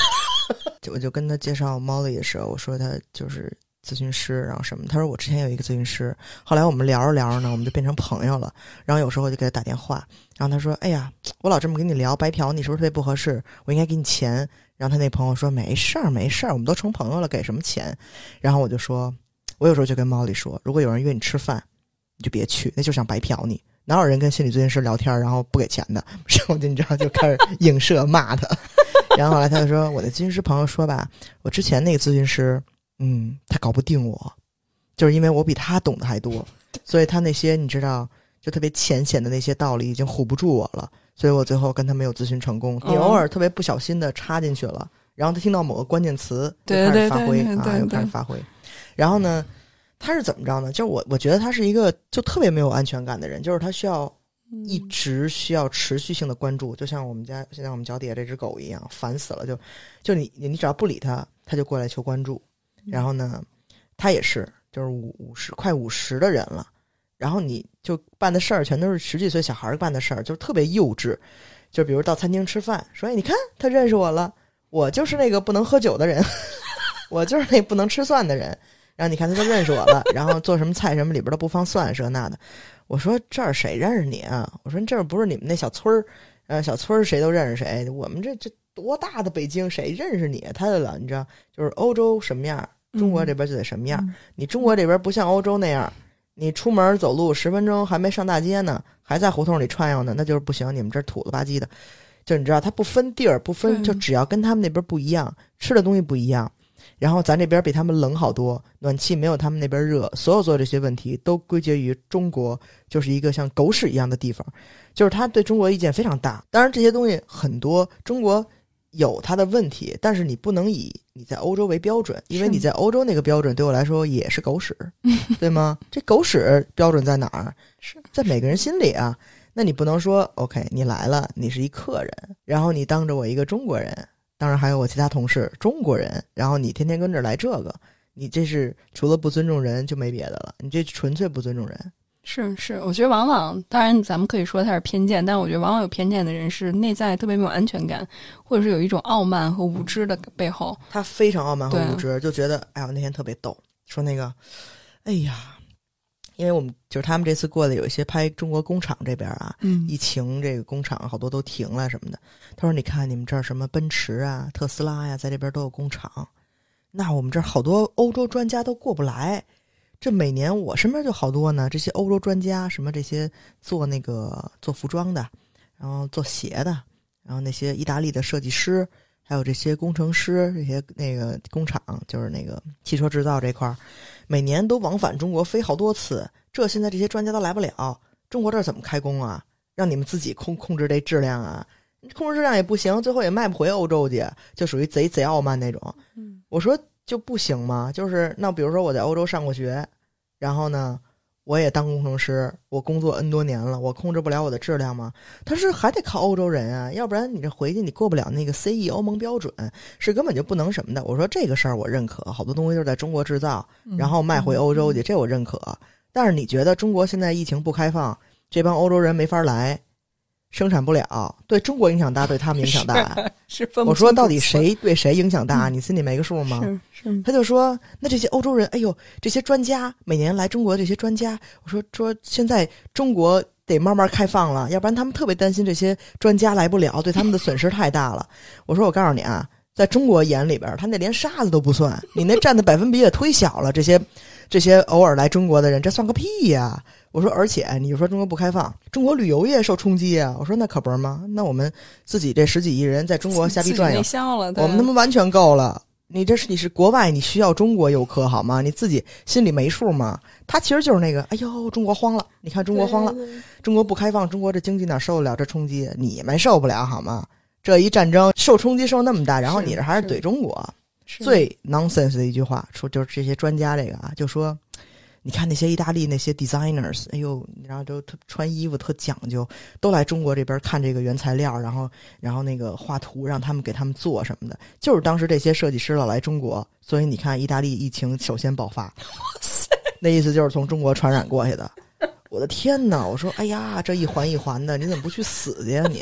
Speaker 3: 就我就跟他介绍 Molly 的时候，我说他就是咨询师，然后什么？他说我之前有一个咨询师，后来我们聊着聊着呢，我们就变成朋友了。然后有时候我就给他打电话，然后他说：“哎呀，我老这么跟你聊白嫖，你是不是特别不合适？我应该给你钱。”然后他那朋友说：“没事儿，没事儿，我们都成朋友了，给什么钱？”然后我就说：“我有时候就跟毛里说，如果有人约你吃饭，你就别去，那就想白嫖你。哪有人跟心理咨询师聊天然后不给钱的？” 然后我就你知道就开始 影射骂他。然后后来他就说：“我的咨询师朋友说吧，我之前那个咨询师，嗯，他搞不定我，就是因为我比他懂得还多，所以他那些你知道。”就特别浅显的那些道理已经唬不住我了，所以我最后跟他没有咨询成功。你偶尔特别不小心的插进去了，然后他听到某个关键词，
Speaker 2: 对
Speaker 3: 又开始发挥啊，又开始发挥。然后呢，他是怎么着呢？就是我我觉得他是一个就特别没有安全感的人，就是他需要一直需要持续性的关注，就像我们家现在我们脚底下这只狗一样，烦死了。就就你你只要不理他，他就过来求关注。然后呢，他也是就是五五十快五十的人了。然后你就办的事儿全都是十几岁小孩儿办的事儿，就特别幼稚。就比如到餐厅吃饭，说：“哎，你看他认识我了，我就是那个不能喝酒的人，我就是那不能吃蒜的人。”然后你看他都认识我了，然后做什么菜什么里边都不放蒜，这那的。我说这儿谁认识你啊？我说这儿不是你们那小村儿，呃，小村儿谁都认识谁。我们这这多大的北京，谁认识你？他的了，你知道，就是欧洲什么样，中国这边就得什么样。
Speaker 2: 嗯
Speaker 3: 你中国这边不像欧洲那样。你出门走路十分钟还没上大街呢，还在胡同里串悠呢，那就是不行。你们这儿土了吧唧的，就你知道，他不分地儿，不分，
Speaker 2: 对
Speaker 3: 就只要跟他们那边不一样，吃的东西不一样，然后咱这边比他们冷好多，暖气没有他们那边热，所有做这些问题都归结于中国就是一个像狗屎一样的地方，就是他对中国意见非常大。当然这些东西很多，中国有它的问题，但是你不能以你在欧洲为标准，因为你在欧洲那个标准对我来说也是狗屎，对吗？这狗屎标准在哪儿？
Speaker 2: 是
Speaker 3: 在每个人心里啊。那你不能说 OK，你来了，你是一客人，然后你当着我一个中国人，当然还有我其他同事中国人，然后你天天跟这儿来这个，你这是除了不尊重人就没别的了，你这纯粹不尊重人。
Speaker 2: 是是，我觉得往往，当然咱们可以说他是偏见，但我觉得往往有偏见的人是内在特别没有安全感，或者是有一种傲慢和无知的背后。
Speaker 3: 他非常傲慢和无知，就觉得哎呀，那天特别逗，说那个，哎呀，因为我们就是他们这次过来有一些拍中国工厂这边啊，
Speaker 2: 嗯
Speaker 3: 疫情这个工厂好多都停了什么的。他说：“你看你们这儿什么奔驰啊、特斯拉呀、在这边都有工厂，那我们这儿好多欧洲专家都过不来。这每年我身边就好多呢，这些欧洲专家，什么这些做那个做服装的，然后做鞋的，然后那些意大利的设计师，还有这些工程师，这些那个工厂，就是那个汽车制造这块儿，每年都往返中国飞好多次。这现在这些专家都来不了，中国这儿怎么开工啊？让你们自己控控制这质量啊？控制质量也不行，最后也卖不回欧洲去，就属于贼贼傲慢那种。
Speaker 2: 嗯
Speaker 3: 我说就不行吗？就是那比如说我在欧洲上过学，然后呢，我也当工程师，我工作 N 多年了，我控制不了我的质量吗？他是还得靠欧洲人啊，要不然你这回去你过不了那个 CE 欧盟标准，是根本就不能什么的。我说这个事儿我认可，好多东西就是在中国制造，然后卖回欧洲去，这我认可。但是你觉得中国现在疫情不开放，这帮欧洲人没法来，生产不了，对中国影响大，对他们影响大。我说到底谁对谁影响大？你心里没个数吗？
Speaker 2: 是是
Speaker 3: 他就说：“那这些欧洲人，哎呦，这些专家每年来中国，这些专家，我说说现在中国得慢慢开放了，要不然他们特别担心这些专家来不了，对他们的损失太大了。我说我告诉你啊，在中国眼里边，他那连沙子都不算，你那占的百分比也忒小了。这些这些偶尔来中国的人，这算个屁呀！我说，而且你就说中国不开放，中国旅游业受冲击啊！我说那可不是吗？那我们自己这十几亿人在中国瞎逼转悠我们他妈完全够了。你这是你是国外，你需要中国游客好吗？你自己心里没数吗？他其实就是那个，哎呦，中国慌了，你看中国慌了，中国不开放，中国这经济哪受得了这冲击？你们受不了好吗？这一战争受冲击受那么大，然后你这还是
Speaker 2: 是
Speaker 3: 怼中国，最 nonsense 的一句话，说就是这些专家这个啊，就说，你看那些意大利那些 designers，哎呦，然后都特穿衣服特讲究，都来中国这边看这个原材料，然后然后那个画图，让他们给他们做什么的，就是当时这些设计师老来中国，所以你看意大利疫情首先爆发，那意思就是从中国传染过去的。我的天呐！我说，哎呀，这一环一环的，你怎么不去死去呀你？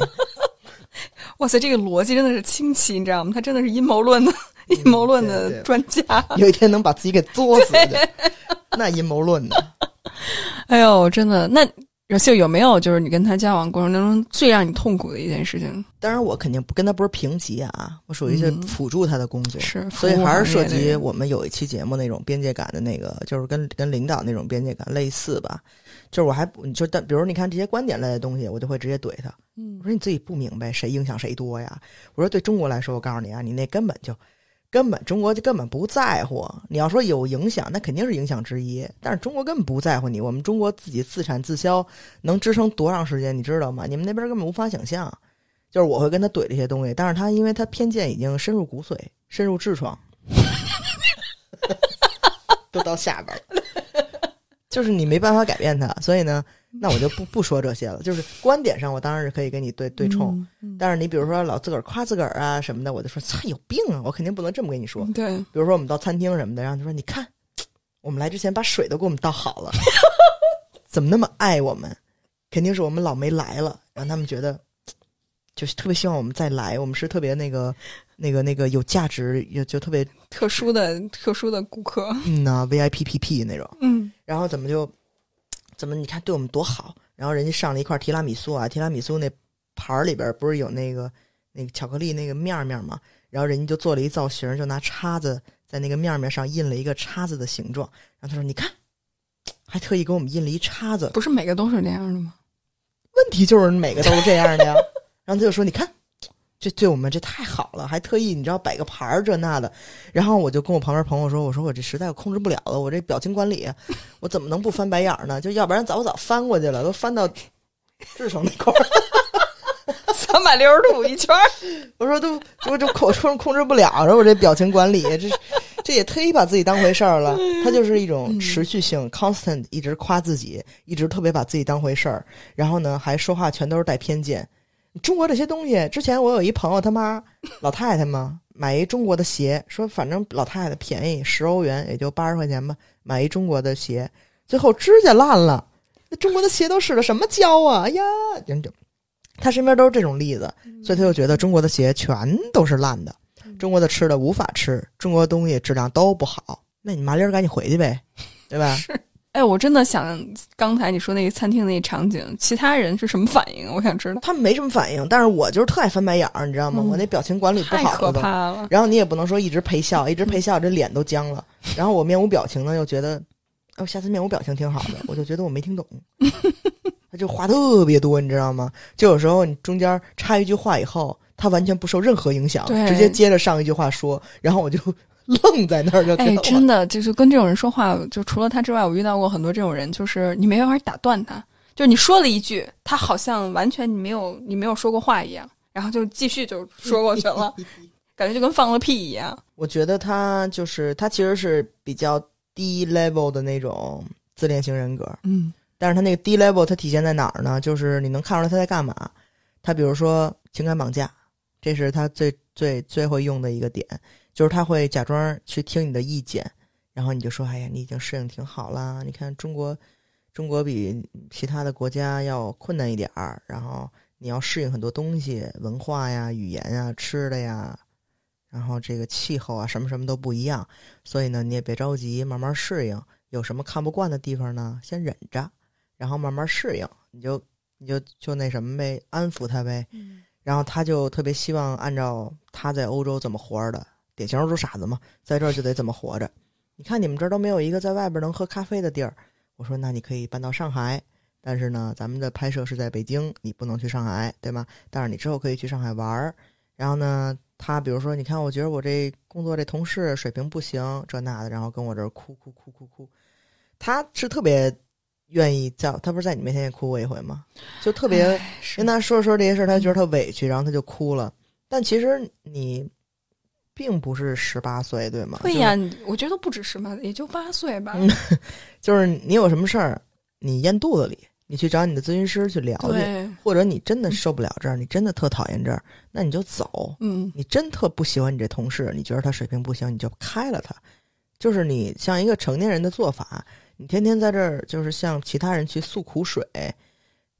Speaker 2: 哇塞，这个逻辑真的是清奇，你知道吗？他真的是阴谋论的 阴谋论的专家。
Speaker 3: 有一天能把自己给作死去，那阴谋论呢？
Speaker 2: 哎呦，真的，那有秀有没有就是你跟他交往过程当中最让你痛苦的一件事情？
Speaker 3: 当然，我肯定不跟他不是平级啊，我属于是
Speaker 2: 嗯
Speaker 3: 辅助他的工作，
Speaker 2: 是
Speaker 3: 所以还是涉及我们有一期节目那种边界感的那个，就是跟跟领导那种边界感类似吧。就是我还，你就但比如你看这些观点类的东西，我就会直接怼他。
Speaker 2: 嗯
Speaker 3: 我说你自己不明白谁影响谁多呀？我说对中国来说，我告诉你啊，你那根本就根本中国就根本不在乎。你要说有影响，那肯定是影响之一，但是中国根本不在乎你。我们中国自己自产自销能支撑多长时间，你知道吗？你们那边根本无法想象。就是我会跟他怼这些东西，但是他因为他偏见已经深入骨髓，深入痔疮，都到下边了。就是你没办法改变他，所以呢，那我就不不说这些了。就是观点上，我当然是可以跟你对对冲，
Speaker 2: 嗯
Speaker 3: 但是你比如说老自个儿夸自个儿啊什么的，我就说操有病啊！我肯定不能这么跟你说。
Speaker 2: 嗯对，
Speaker 3: 比如说我们到餐厅什么的，然后就说你看，我们来之前把水都给我们倒好了，怎么那么爱我们？肯定是我们老没来了，让他们觉得就是特别希望我们再来，我们是特别那个那个那个有价值，也就特别
Speaker 2: 特殊的特殊的顾客，
Speaker 3: 嗯呐 VIP PP 那种。
Speaker 2: 嗯
Speaker 3: 然后怎么就怎么你看对我们多好，然后人家上了一块提拉米苏啊，提拉米苏那盘儿里边不是有那个那个巧克力那个面面儿嘛，然后人家就做了一造型，就拿叉子在那个面面上印了一个叉子的形状，然后他说你看，还特意给我们印了一叉子，
Speaker 2: 不是每个都是那样的吗？
Speaker 3: 问题就是每个都是这样的呀。然后他就说：“你看，这对我们这太好了，还特意你知道摆个牌儿这那的。”然后我就跟我旁边朋友说：“我说我这实在控制不了了，我这表情管理，我怎么能不翻白眼儿呢？就要不然早早翻过去了，都翻到痔疮那块儿。
Speaker 2: 三百六十度一圈儿，
Speaker 3: 我说都我这口控控制不了，然后我这表情管理，这这也忒把自己当回事儿了。他就是一种持续性、constant，一直夸自己，一直特别把自己当回事儿，然后呢还说话全都是带偏见。中国这些东西，之前我有一朋友他妈老太太嘛，买一中国的鞋，说反正老太太便宜十欧元，也就八十块钱吧，买一中国的鞋，最后指甲烂了。那中国的鞋都使的什么胶啊？哎呀，人就他身边都是这种例子，所以他就觉得中国的鞋全都是烂的，中国的吃的无法吃，中国的东西质量都不好。那你麻溜儿赶紧回去呗，对吧？
Speaker 2: 哎，我真的想刚才你说那个餐厅那个场景，其他人是什么反应？我想知道。
Speaker 3: 他们没什么反应，但是我就是特爱翻白眼儿，你知道吗？
Speaker 2: 嗯
Speaker 3: 我那表情管理不
Speaker 2: 太可
Speaker 3: 好了都。
Speaker 2: 怕了。
Speaker 3: 然后你也不能说一直陪笑，一直陪笑，这脸都僵了。然后我面无表情呢，又觉得，哦，下次面无表情挺好的，我就觉得我没听懂。他就话特别多，你知道吗？就有时候你中间插一句话以后，他完全不受任何影响，直接接着上一句话说，然后我就愣在那儿就。
Speaker 2: 哎，真的，就是跟这种人说话，就除了他之外，我遇到过很多这种人，就是你没办法打断他，就是你说了一句，他好像完全你没有你没有说过话一样，然后就继续就说过去了，感觉就跟放了屁一样。
Speaker 3: 我觉得他就是他其实是比较低 level 的那种自恋型人格，
Speaker 2: 嗯
Speaker 3: 但是他那个低 level 它体现在哪儿呢？就是你能看出来他在干嘛。他比如说情感绑架，这是他最最最会用的一个点，就是他会假装去听你的意见，然后你就说：“哎呀，你已经适应挺好啦，你看中国，中国比其他的国家要困难一点儿，然后你要适应很多东西，文化呀、语言呀、吃的呀，然后这个气候啊，什么什么都不一样，所以呢，你也别着急，慢慢适应。有什么看不惯的地方呢，先忍着。”然后慢慢适应，你就你就就那什么呗，安抚他呗。
Speaker 2: 嗯
Speaker 3: 然后他就特别希望按照他在欧洲怎么活着的，典型欧洲傻子嘛，在这儿就得怎么活着。你看你们这儿都没有一个在外边能喝咖啡的地儿，我说那你可以搬到上海，但是呢，咱们的拍摄是在北京，你不能去上海，对吗？但是你之后可以去上海玩儿。然后呢，他比如说，你看，我觉得我这工作这同事水平不行，这那的，然后跟我这儿哭哭哭哭哭，他是特别。愿意在他不是在你面前也哭过一回吗？就特别跟他说说这些事儿，他觉得他委屈，然后他就哭了。但其实你并不是十八岁，对吗？
Speaker 2: 对呀，你我觉得不止十八，也就八岁吧。
Speaker 3: 嗯就是，你有什么事儿，你咽肚子里，你去找你的咨询师去了解，或者你真的受不了这儿，你真的特讨厌这儿，那你就走。
Speaker 2: 嗯
Speaker 3: 你真特不喜欢你这同事，你觉得他水平不行，你就开了他。就是你像一个成年人的做法，你天天在这儿就是向其他人去诉苦水，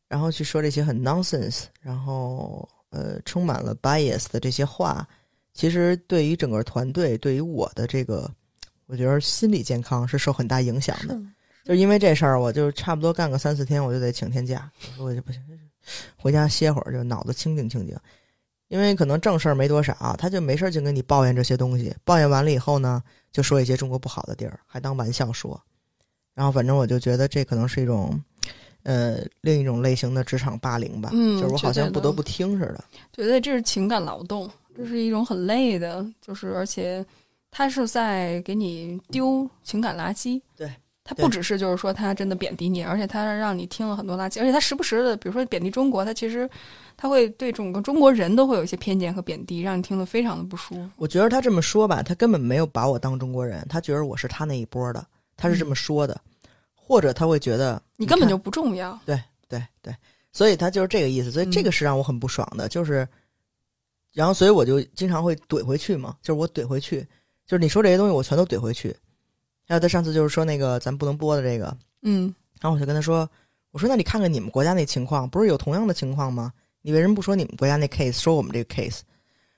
Speaker 3: 然后去说这些很 nonsense，然后呃充满了 bias 的这些话，其实对于整个团队，对于我的这个，我觉得心理健康是受很大影响的。就因为这事儿，我就差不多干个三四天，我就得请天假。我说我就不行，回家歇会儿，就脑子清静清静。因为可能正事儿没多少，他就没事儿就跟你抱怨这些东西。抱怨完了以后呢，就说一些中国不好的地儿，还当玩笑说。然后反正我就觉得这可能是一种，呃，另一种类型的职场霸凌吧。
Speaker 2: 嗯
Speaker 3: 就是我好像不得不听似的。
Speaker 2: 觉得这是情感劳动，这是一种很累的，就是而且他是在给你丢情感垃圾。
Speaker 3: 对，
Speaker 2: 他不只是就是说他真的贬低你，而且他让你听了很多垃圾，而且他时不时的，比如说贬低中国，他其实他会对整个中国人都会有一些偏见和贬低，让你听得非常的不舒服。
Speaker 3: 我觉得他这么说吧，他根本没有把我当中国人，他觉得我是他那一波的，他是这么说的，或者他会觉得看
Speaker 2: 你根本就不重要。
Speaker 3: 对对对，所以他就是这个意思，所以这个是让我很不爽的，就是，然后所以我就经常会怼回去嘛，就是我怼回去，就是你说这些东西我全都怼回去。还有他上次就是说那个咱不能播的这个，
Speaker 2: 嗯，
Speaker 3: 然后我就跟他说，我说那你看看你们国家那情况，不是有同样的情况吗？你为什么不说你们国家那 case，说我们这个 case？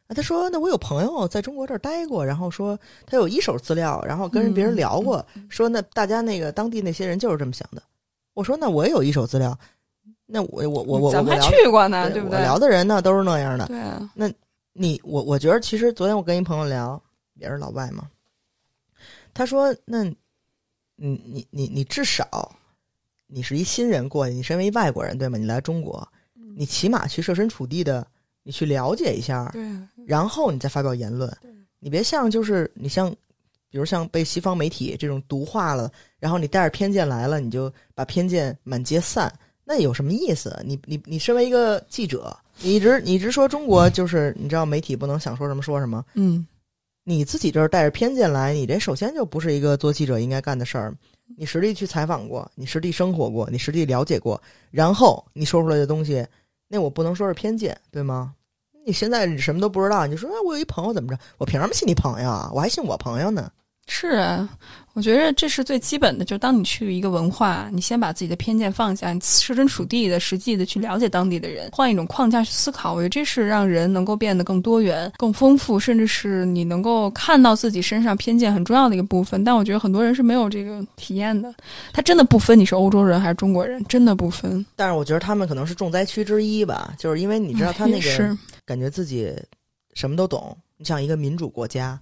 Speaker 3: 啊，他说那我有朋友在中国这儿待过，然后说他有一手资料，然后跟人别人聊过，说那大家那个当地那些人就是这么想的。我说那我也有一手资料，那我我我我
Speaker 2: 咱们还去过呢，
Speaker 3: 对
Speaker 2: 不对？
Speaker 3: 我聊的人呢都是那样的。
Speaker 2: 对啊，
Speaker 3: 你我我觉得其实昨天我跟一朋友聊，也是老外嘛，他说那，你你你你至少你是一新人过去，你身为一外国人对吗？你来中国，你起码去设身处地的，你去了解一下，然后你再发表言论。你别像就是你像，比如像被西方媒体这种毒化了，然后你带着偏见来了，你就把偏见满街散，那有什么意思？你你你身为一个记者，你一直你一直说中国就是你知道媒体不能想说什么说什么，
Speaker 2: 嗯，
Speaker 3: 你自己这儿带着偏见来，你这首先就不是一个做记者应该干的事儿。你实地去采访过，你实地生活过，你实地了解过，然后你说出来的东西，那我不能说是偏见，对吗？你现在你什么都不知道，你就说、啊、我有一朋友怎么着？我凭什么信你朋友啊？我还信我朋友呢？
Speaker 2: 是啊，我觉得这是最基本的。就当你去一个文化，你先把自己的偏见放下，你设身处地的、实际的去了解当地的人，换一种框架去思考。我觉得这是让人能够变得更多元、更丰富，甚至是你能够看到自己身上偏见很重要的一个部分。但我觉得很多人是没有这个体验的。他真的不分你是欧洲人还是中国人，真的不分。
Speaker 3: 但是我觉得他们可能是重灾区之一吧，就是因为你知道他那个感觉自己什么都懂，你像一个民主国家，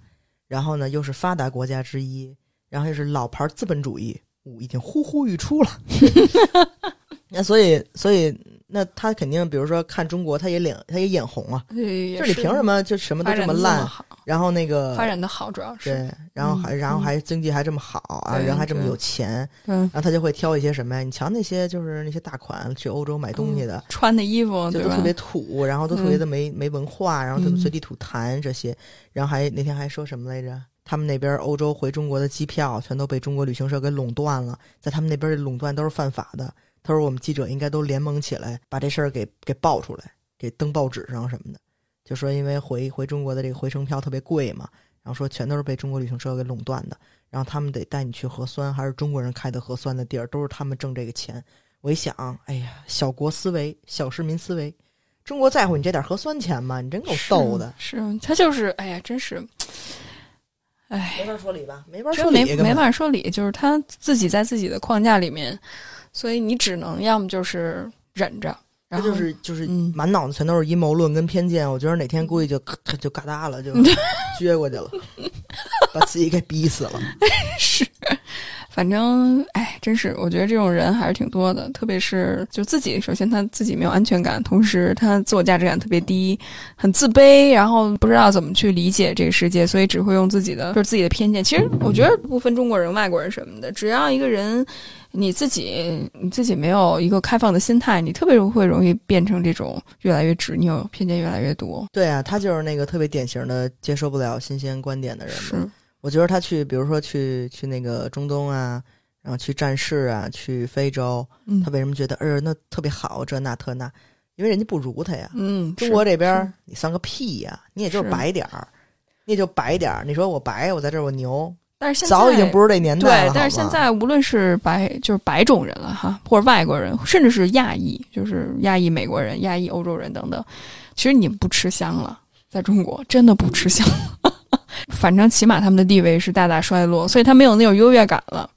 Speaker 3: 然后呢又是发达国家之一，然后又是老牌资本主义，我已经呼呼欲出了。那所以，所以那他肯定，比如说看中国，他也脸他也眼红啊，
Speaker 2: 对，
Speaker 3: 就是你凭什么就什么都这么烂？
Speaker 2: 好？
Speaker 3: 然后那个
Speaker 2: 发展的好，主要是
Speaker 3: 对，然后还、
Speaker 2: 嗯
Speaker 3: 然后还经济还这么好啊，
Speaker 2: 对
Speaker 3: 人还这么有钱，
Speaker 2: 嗯，
Speaker 3: 然后他就会挑一些什么呀？你瞧那些就是那些大款去欧洲买东西的，
Speaker 2: 穿的衣服？
Speaker 3: 就都特别土，然后都特别的没、没文化，然后他们
Speaker 2: 嗯
Speaker 3: 随地吐痰这些，然后还那天还说什么来着？他们那边欧洲回中国的机票全都被中国旅行社给垄断了，在他们那边垄断都是犯法的。他说我们记者应该都联盟起来把这事儿给给爆出来，给登报纸上什么的。就说因为回回中国的这个回程票特别贵嘛，然后说全都是被中国旅行社给垄断的，然后他们得带你去核酸，还是中国人开的核酸的地儿，都是他们挣这个钱。我一想，哎呀，小国思维，小市民思维，中国在乎你这点核酸钱吗？你真够逗的，
Speaker 2: 是是他就是，哎呀，真是，哎，
Speaker 3: 没法说理吧？没法说理，根本
Speaker 2: 没法说理，就是他自己在自己的框架里面，所以你只能要么就是忍着，然后
Speaker 3: 就是就是
Speaker 2: 嗯
Speaker 3: 满脑子全都是阴谋论跟偏见。我觉得哪天估计就咔就嘎哒了，就 撅过去了，把自己给逼死了。
Speaker 2: 是，反正哎，真是，我觉得这种人还是挺多的，特别是就自己，首先他自己没有安全感，同时他自我价值感特别低，很自卑，然后不知道怎么去理解这个世界，所以只会用自己的就是自己的偏见。其实我觉得不分中国人、外国人什么的，只要一个人你自己你自己没有一个开放的心态，你特别会容易变成这种越来越执拗、偏见越来越多。
Speaker 3: 对啊，他就是那个特别典型的接受不了新鲜观点的人嘛。
Speaker 2: 是，
Speaker 3: 我觉得他去，比如说去去那个中东啊，然后去战事啊，去非洲，
Speaker 2: 嗯
Speaker 3: 他为什么觉得呃那特别好，这那特那？因为人家不如他呀。
Speaker 2: 嗯，
Speaker 3: 中国这边你算个屁呀，你也就是
Speaker 2: 是
Speaker 3: 白点儿，你也就白点儿。你说我白，我在这儿我牛，
Speaker 2: 但是现在
Speaker 3: 早已经不是这年代了。，
Speaker 2: 对但是现在无论是白就是白种人了哈，或者外国人，甚至是亚裔，就是亚裔美国人、亚裔欧洲人等等，其实你们不吃香了，在中国真的不吃香。反正起码他们的地位是大大衰落，所以他没有那种优越感了，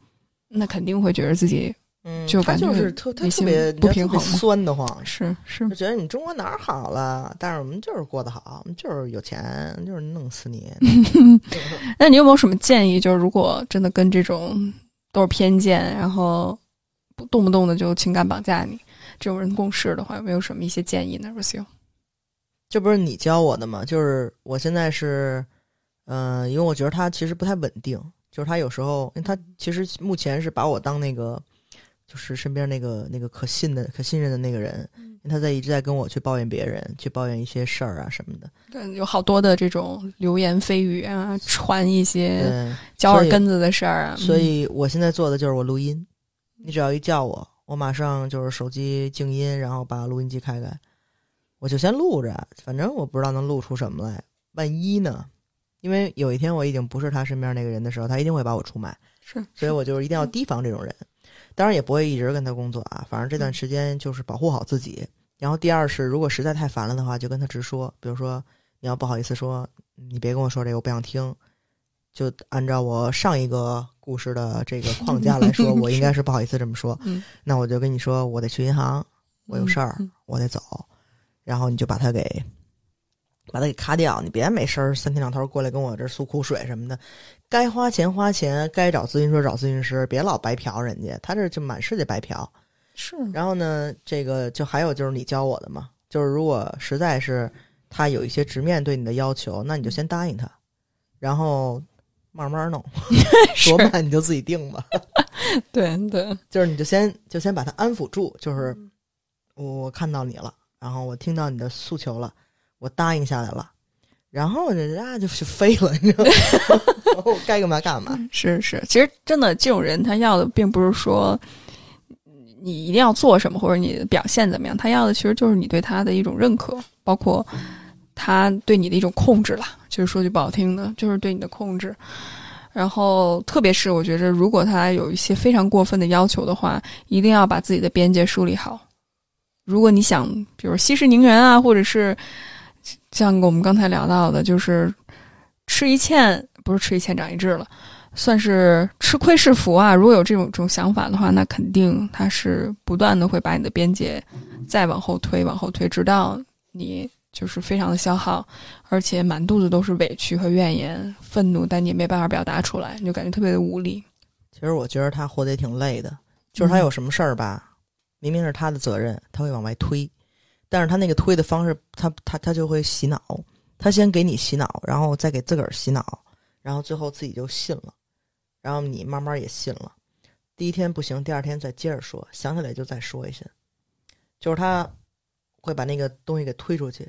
Speaker 2: 那肯定会觉得自己
Speaker 3: 嗯，他
Speaker 2: 就感觉
Speaker 3: 就是特他特别
Speaker 2: 不平衡
Speaker 3: 酸的慌，
Speaker 2: 是是
Speaker 3: 就觉得你中国哪儿好了，但是我们就是过得好，我们就是有钱，就是弄死你。
Speaker 2: 那你有没有什么建议？就是如果真的跟这种都是偏见，然后不动不动的就情感绑架你这种人共事的话，有没有什么一些建议呢 s i
Speaker 3: 这不是你教我的吗？就是我现在是，嗯、因为我觉得他其实不太稳定，就是他有时候，因为他其实目前是把我当那个，就是身边那个那个可信的、可信任的那个人，因为他在一直在跟我去抱怨别人，去抱怨一些事儿啊什么的。
Speaker 2: 对，有好多的这种流言蜚语啊，传一些
Speaker 3: 对，
Speaker 2: 脚耳根子的事儿啊，
Speaker 3: 所以我现在做的就是我录音，你只要一叫我，我马上就是手机静音，然后把录音机开开，我就先录着，反正我不知道能录出什么来，万一呢？因为有一天我已经不是他身边那个人的时候，他一定会把我出卖，
Speaker 2: 是
Speaker 3: 所以我就是一定要提防这种人。当然也不会一直跟他工作啊，反正这段时间就是保护好自己。然后第二是，如果实在太烦了的话，就跟他直说，比如说你要不好意思说，你别跟我说这个，我不想听。就按照我上一个故事的这个框架来说，我应该是不好意思这么说。
Speaker 2: 嗯
Speaker 3: 那我就跟你说，我得去银行，我有事儿，
Speaker 2: 嗯
Speaker 3: 我得走。然后你就把他给把他给卡掉，你别没事儿三天两头过来跟我这诉苦水什么的。该花钱花钱，该找咨询师找咨询师，别老白嫖人家，他这就满世界白嫖。
Speaker 2: 是
Speaker 3: 然后呢，这个就还有就是你教我的嘛，就是如果实在是他有一些直面对你的要求，那你就先答应他，然后慢慢弄，多慢你就自己定吧。
Speaker 2: 对对，
Speaker 3: 就是你就先就先把他安抚住，就是我我看到你了，然后我听到你的诉求了，我答应下来了，然后人家就 就飞了，你知道吗？然后该干嘛干嘛。
Speaker 2: 是是，其实真的这种人，他要的并不是说你一定要做什么或者你的表现怎么样，他要的其实就是你对他的一种认可，包括他对你的一种控制啦。就是说句不好听的，就是对你的控制。然后，特别是我觉着，如果他有一些非常过分的要求的话，一定要把自己的边界梳理好。如果你想，比如息事宁人啊，或者是像我们刚才聊到的，就是吃一堑不是吃一堑长一智了，算是吃亏是福啊。如果有这种这种想法的话，那肯定他是不断的会把你的边界再往后推，往后推，直到你就是非常的消耗，而且满肚子都是委屈和怨言、愤怒，但你也没办法表达出来，你就感觉特别的无力。
Speaker 3: 其实我觉得他活得也挺累的，就是他有什么事儿吧，明明是他的责任，他会往外推，但是他那个推的方式，他他他就会洗脑，他先给你洗脑，然后再给自个儿洗脑，然后最后自己就信了，然后你慢慢也信了。第一天不行，第二天再接着说，想起来就再说一下，就是他会把那个东西给推出去，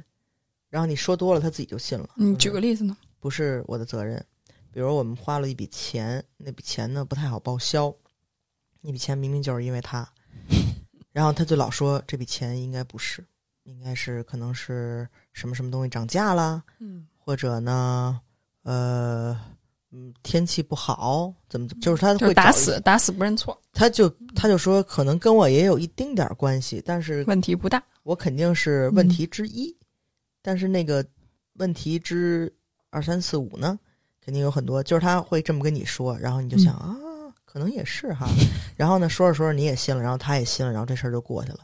Speaker 3: 然后你说多了，他自己就信了。
Speaker 2: 你举个例子呢？
Speaker 3: 不是我的责任。比如我们花了一笔钱，那笔钱呢不太好报销，那笔钱明明就是因为他，然后他就老说这笔钱应该不是，应该是可能是什么什么东西涨价啦，
Speaker 2: 嗯
Speaker 3: 或者呢，呃，嗯，天气不好，怎么就是他
Speaker 2: 就是打
Speaker 3: 会找一些，
Speaker 2: 死打死不认错，
Speaker 3: 他就他就说可能跟我也有一丁点儿关系，但是
Speaker 2: 问题不大。
Speaker 3: 我肯定是问题之一，但是那个问题之二三四五呢，肯定有很多。就是他会这么跟你说，然后你就想、啊，可能也是哈。然后呢，说着说着你也信了，然后他也信了，然后这事儿就过去了。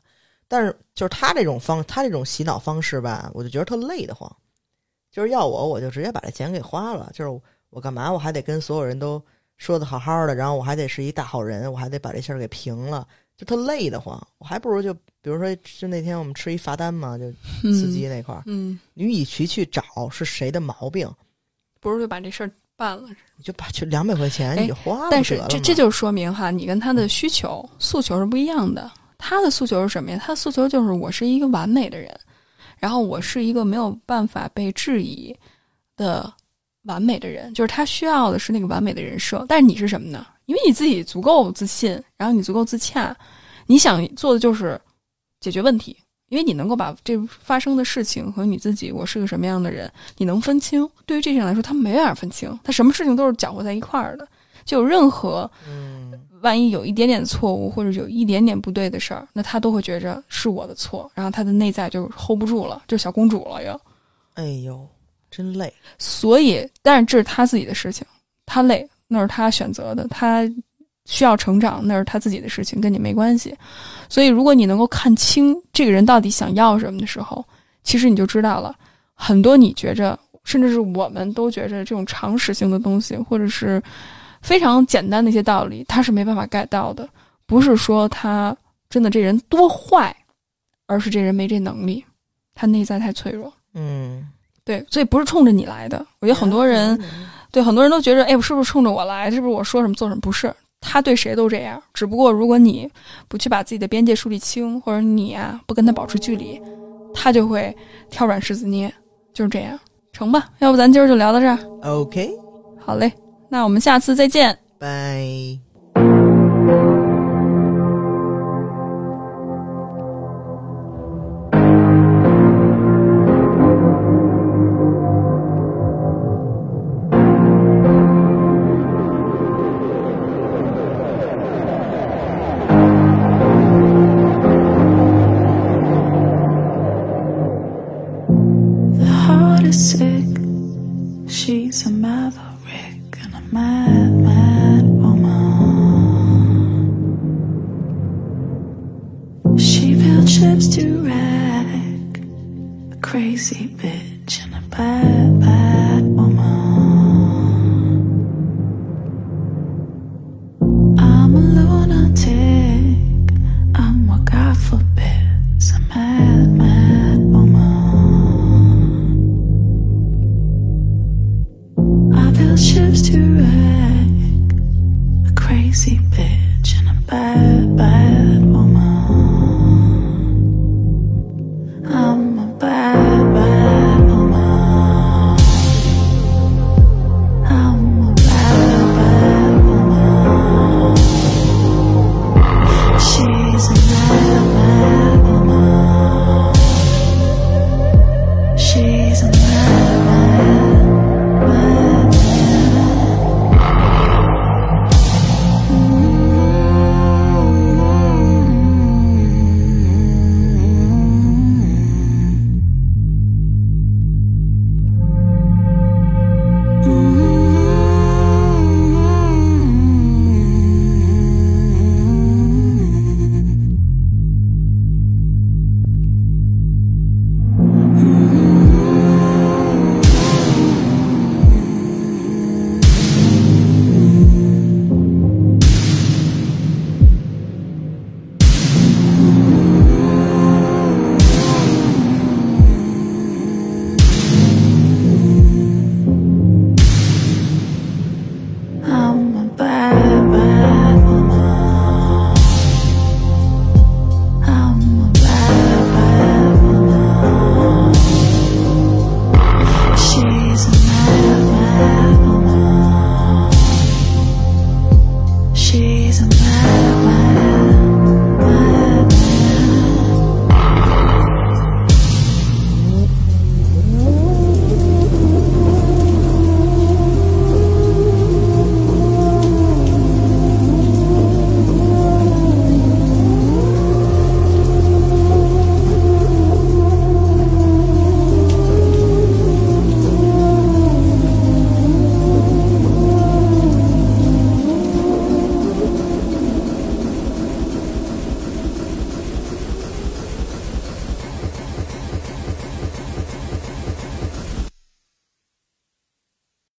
Speaker 3: 但是就是他这种方，他这种洗脑方式吧，我就觉得特累得慌。就是要我，我就直接把这钱给花了。就是我干嘛，我还得跟所有人都说的好好的，然后我还得是一大好人，我还得把这事儿给平了，就特累得慌。我还不如就比如说，就那天我们吃一罚单嘛，就司机那块儿，
Speaker 2: 嗯，
Speaker 3: 你与其去找是谁的毛病，
Speaker 2: 不如就把这事儿办了。
Speaker 3: 你就把就两百块钱
Speaker 2: 哎
Speaker 3: 你就花了
Speaker 2: 但是这这就说明哈，你跟他的需求诉求是不一样的。他的诉求是什么呀？他的诉求就是我是一个完美的人，然后我是一个没有办法被质疑的完美的人，就是他需要的是那个完美的人设。但是你是什么呢？因为你自己足够自信，然后你足够自洽，你想做的就是解决问题。因为你能够把这发生的事情和你自己，我是个什么样的人，你能分清。对于这些人来说，他没办法分清，他什么事情都是搅和在一块儿的。就有任何
Speaker 3: 嗯，
Speaker 2: 万一有一点点错误，或者有一点点不对的事儿，那他都会觉着是我的错，然后他的内在就 hold 不住了，就小公主了又。
Speaker 3: 哎呦，真累。
Speaker 2: 所以，但是这是他自己的事情，他累那是他选择的，他需要成长那是他自己的事情，跟你没关系。所以，如果你能够看清这个人到底想要什么的时候，其实你就知道了很多你觉着，甚至是我们都觉着这种常识性的东西，或者是非常简单的一些道理，他是没办法 get 到的。不是说他真的这人多坏，而是这人没这能力，他内在太脆弱。
Speaker 3: 嗯，
Speaker 2: 对，所以不是冲着你来的。我觉得很多人，对很多人都觉得，哎，我是不是冲着我来？是不是我说什么做什么？不是，他对谁都这样。只不过如果你不去把自己的边界树立清，或者你啊不跟他保持距离，他就会跳软柿子捏，就是这样。成吧，要不咱今儿就聊到这儿。
Speaker 3: OK，
Speaker 2: 好嘞，那我们下次再见。
Speaker 3: 拜。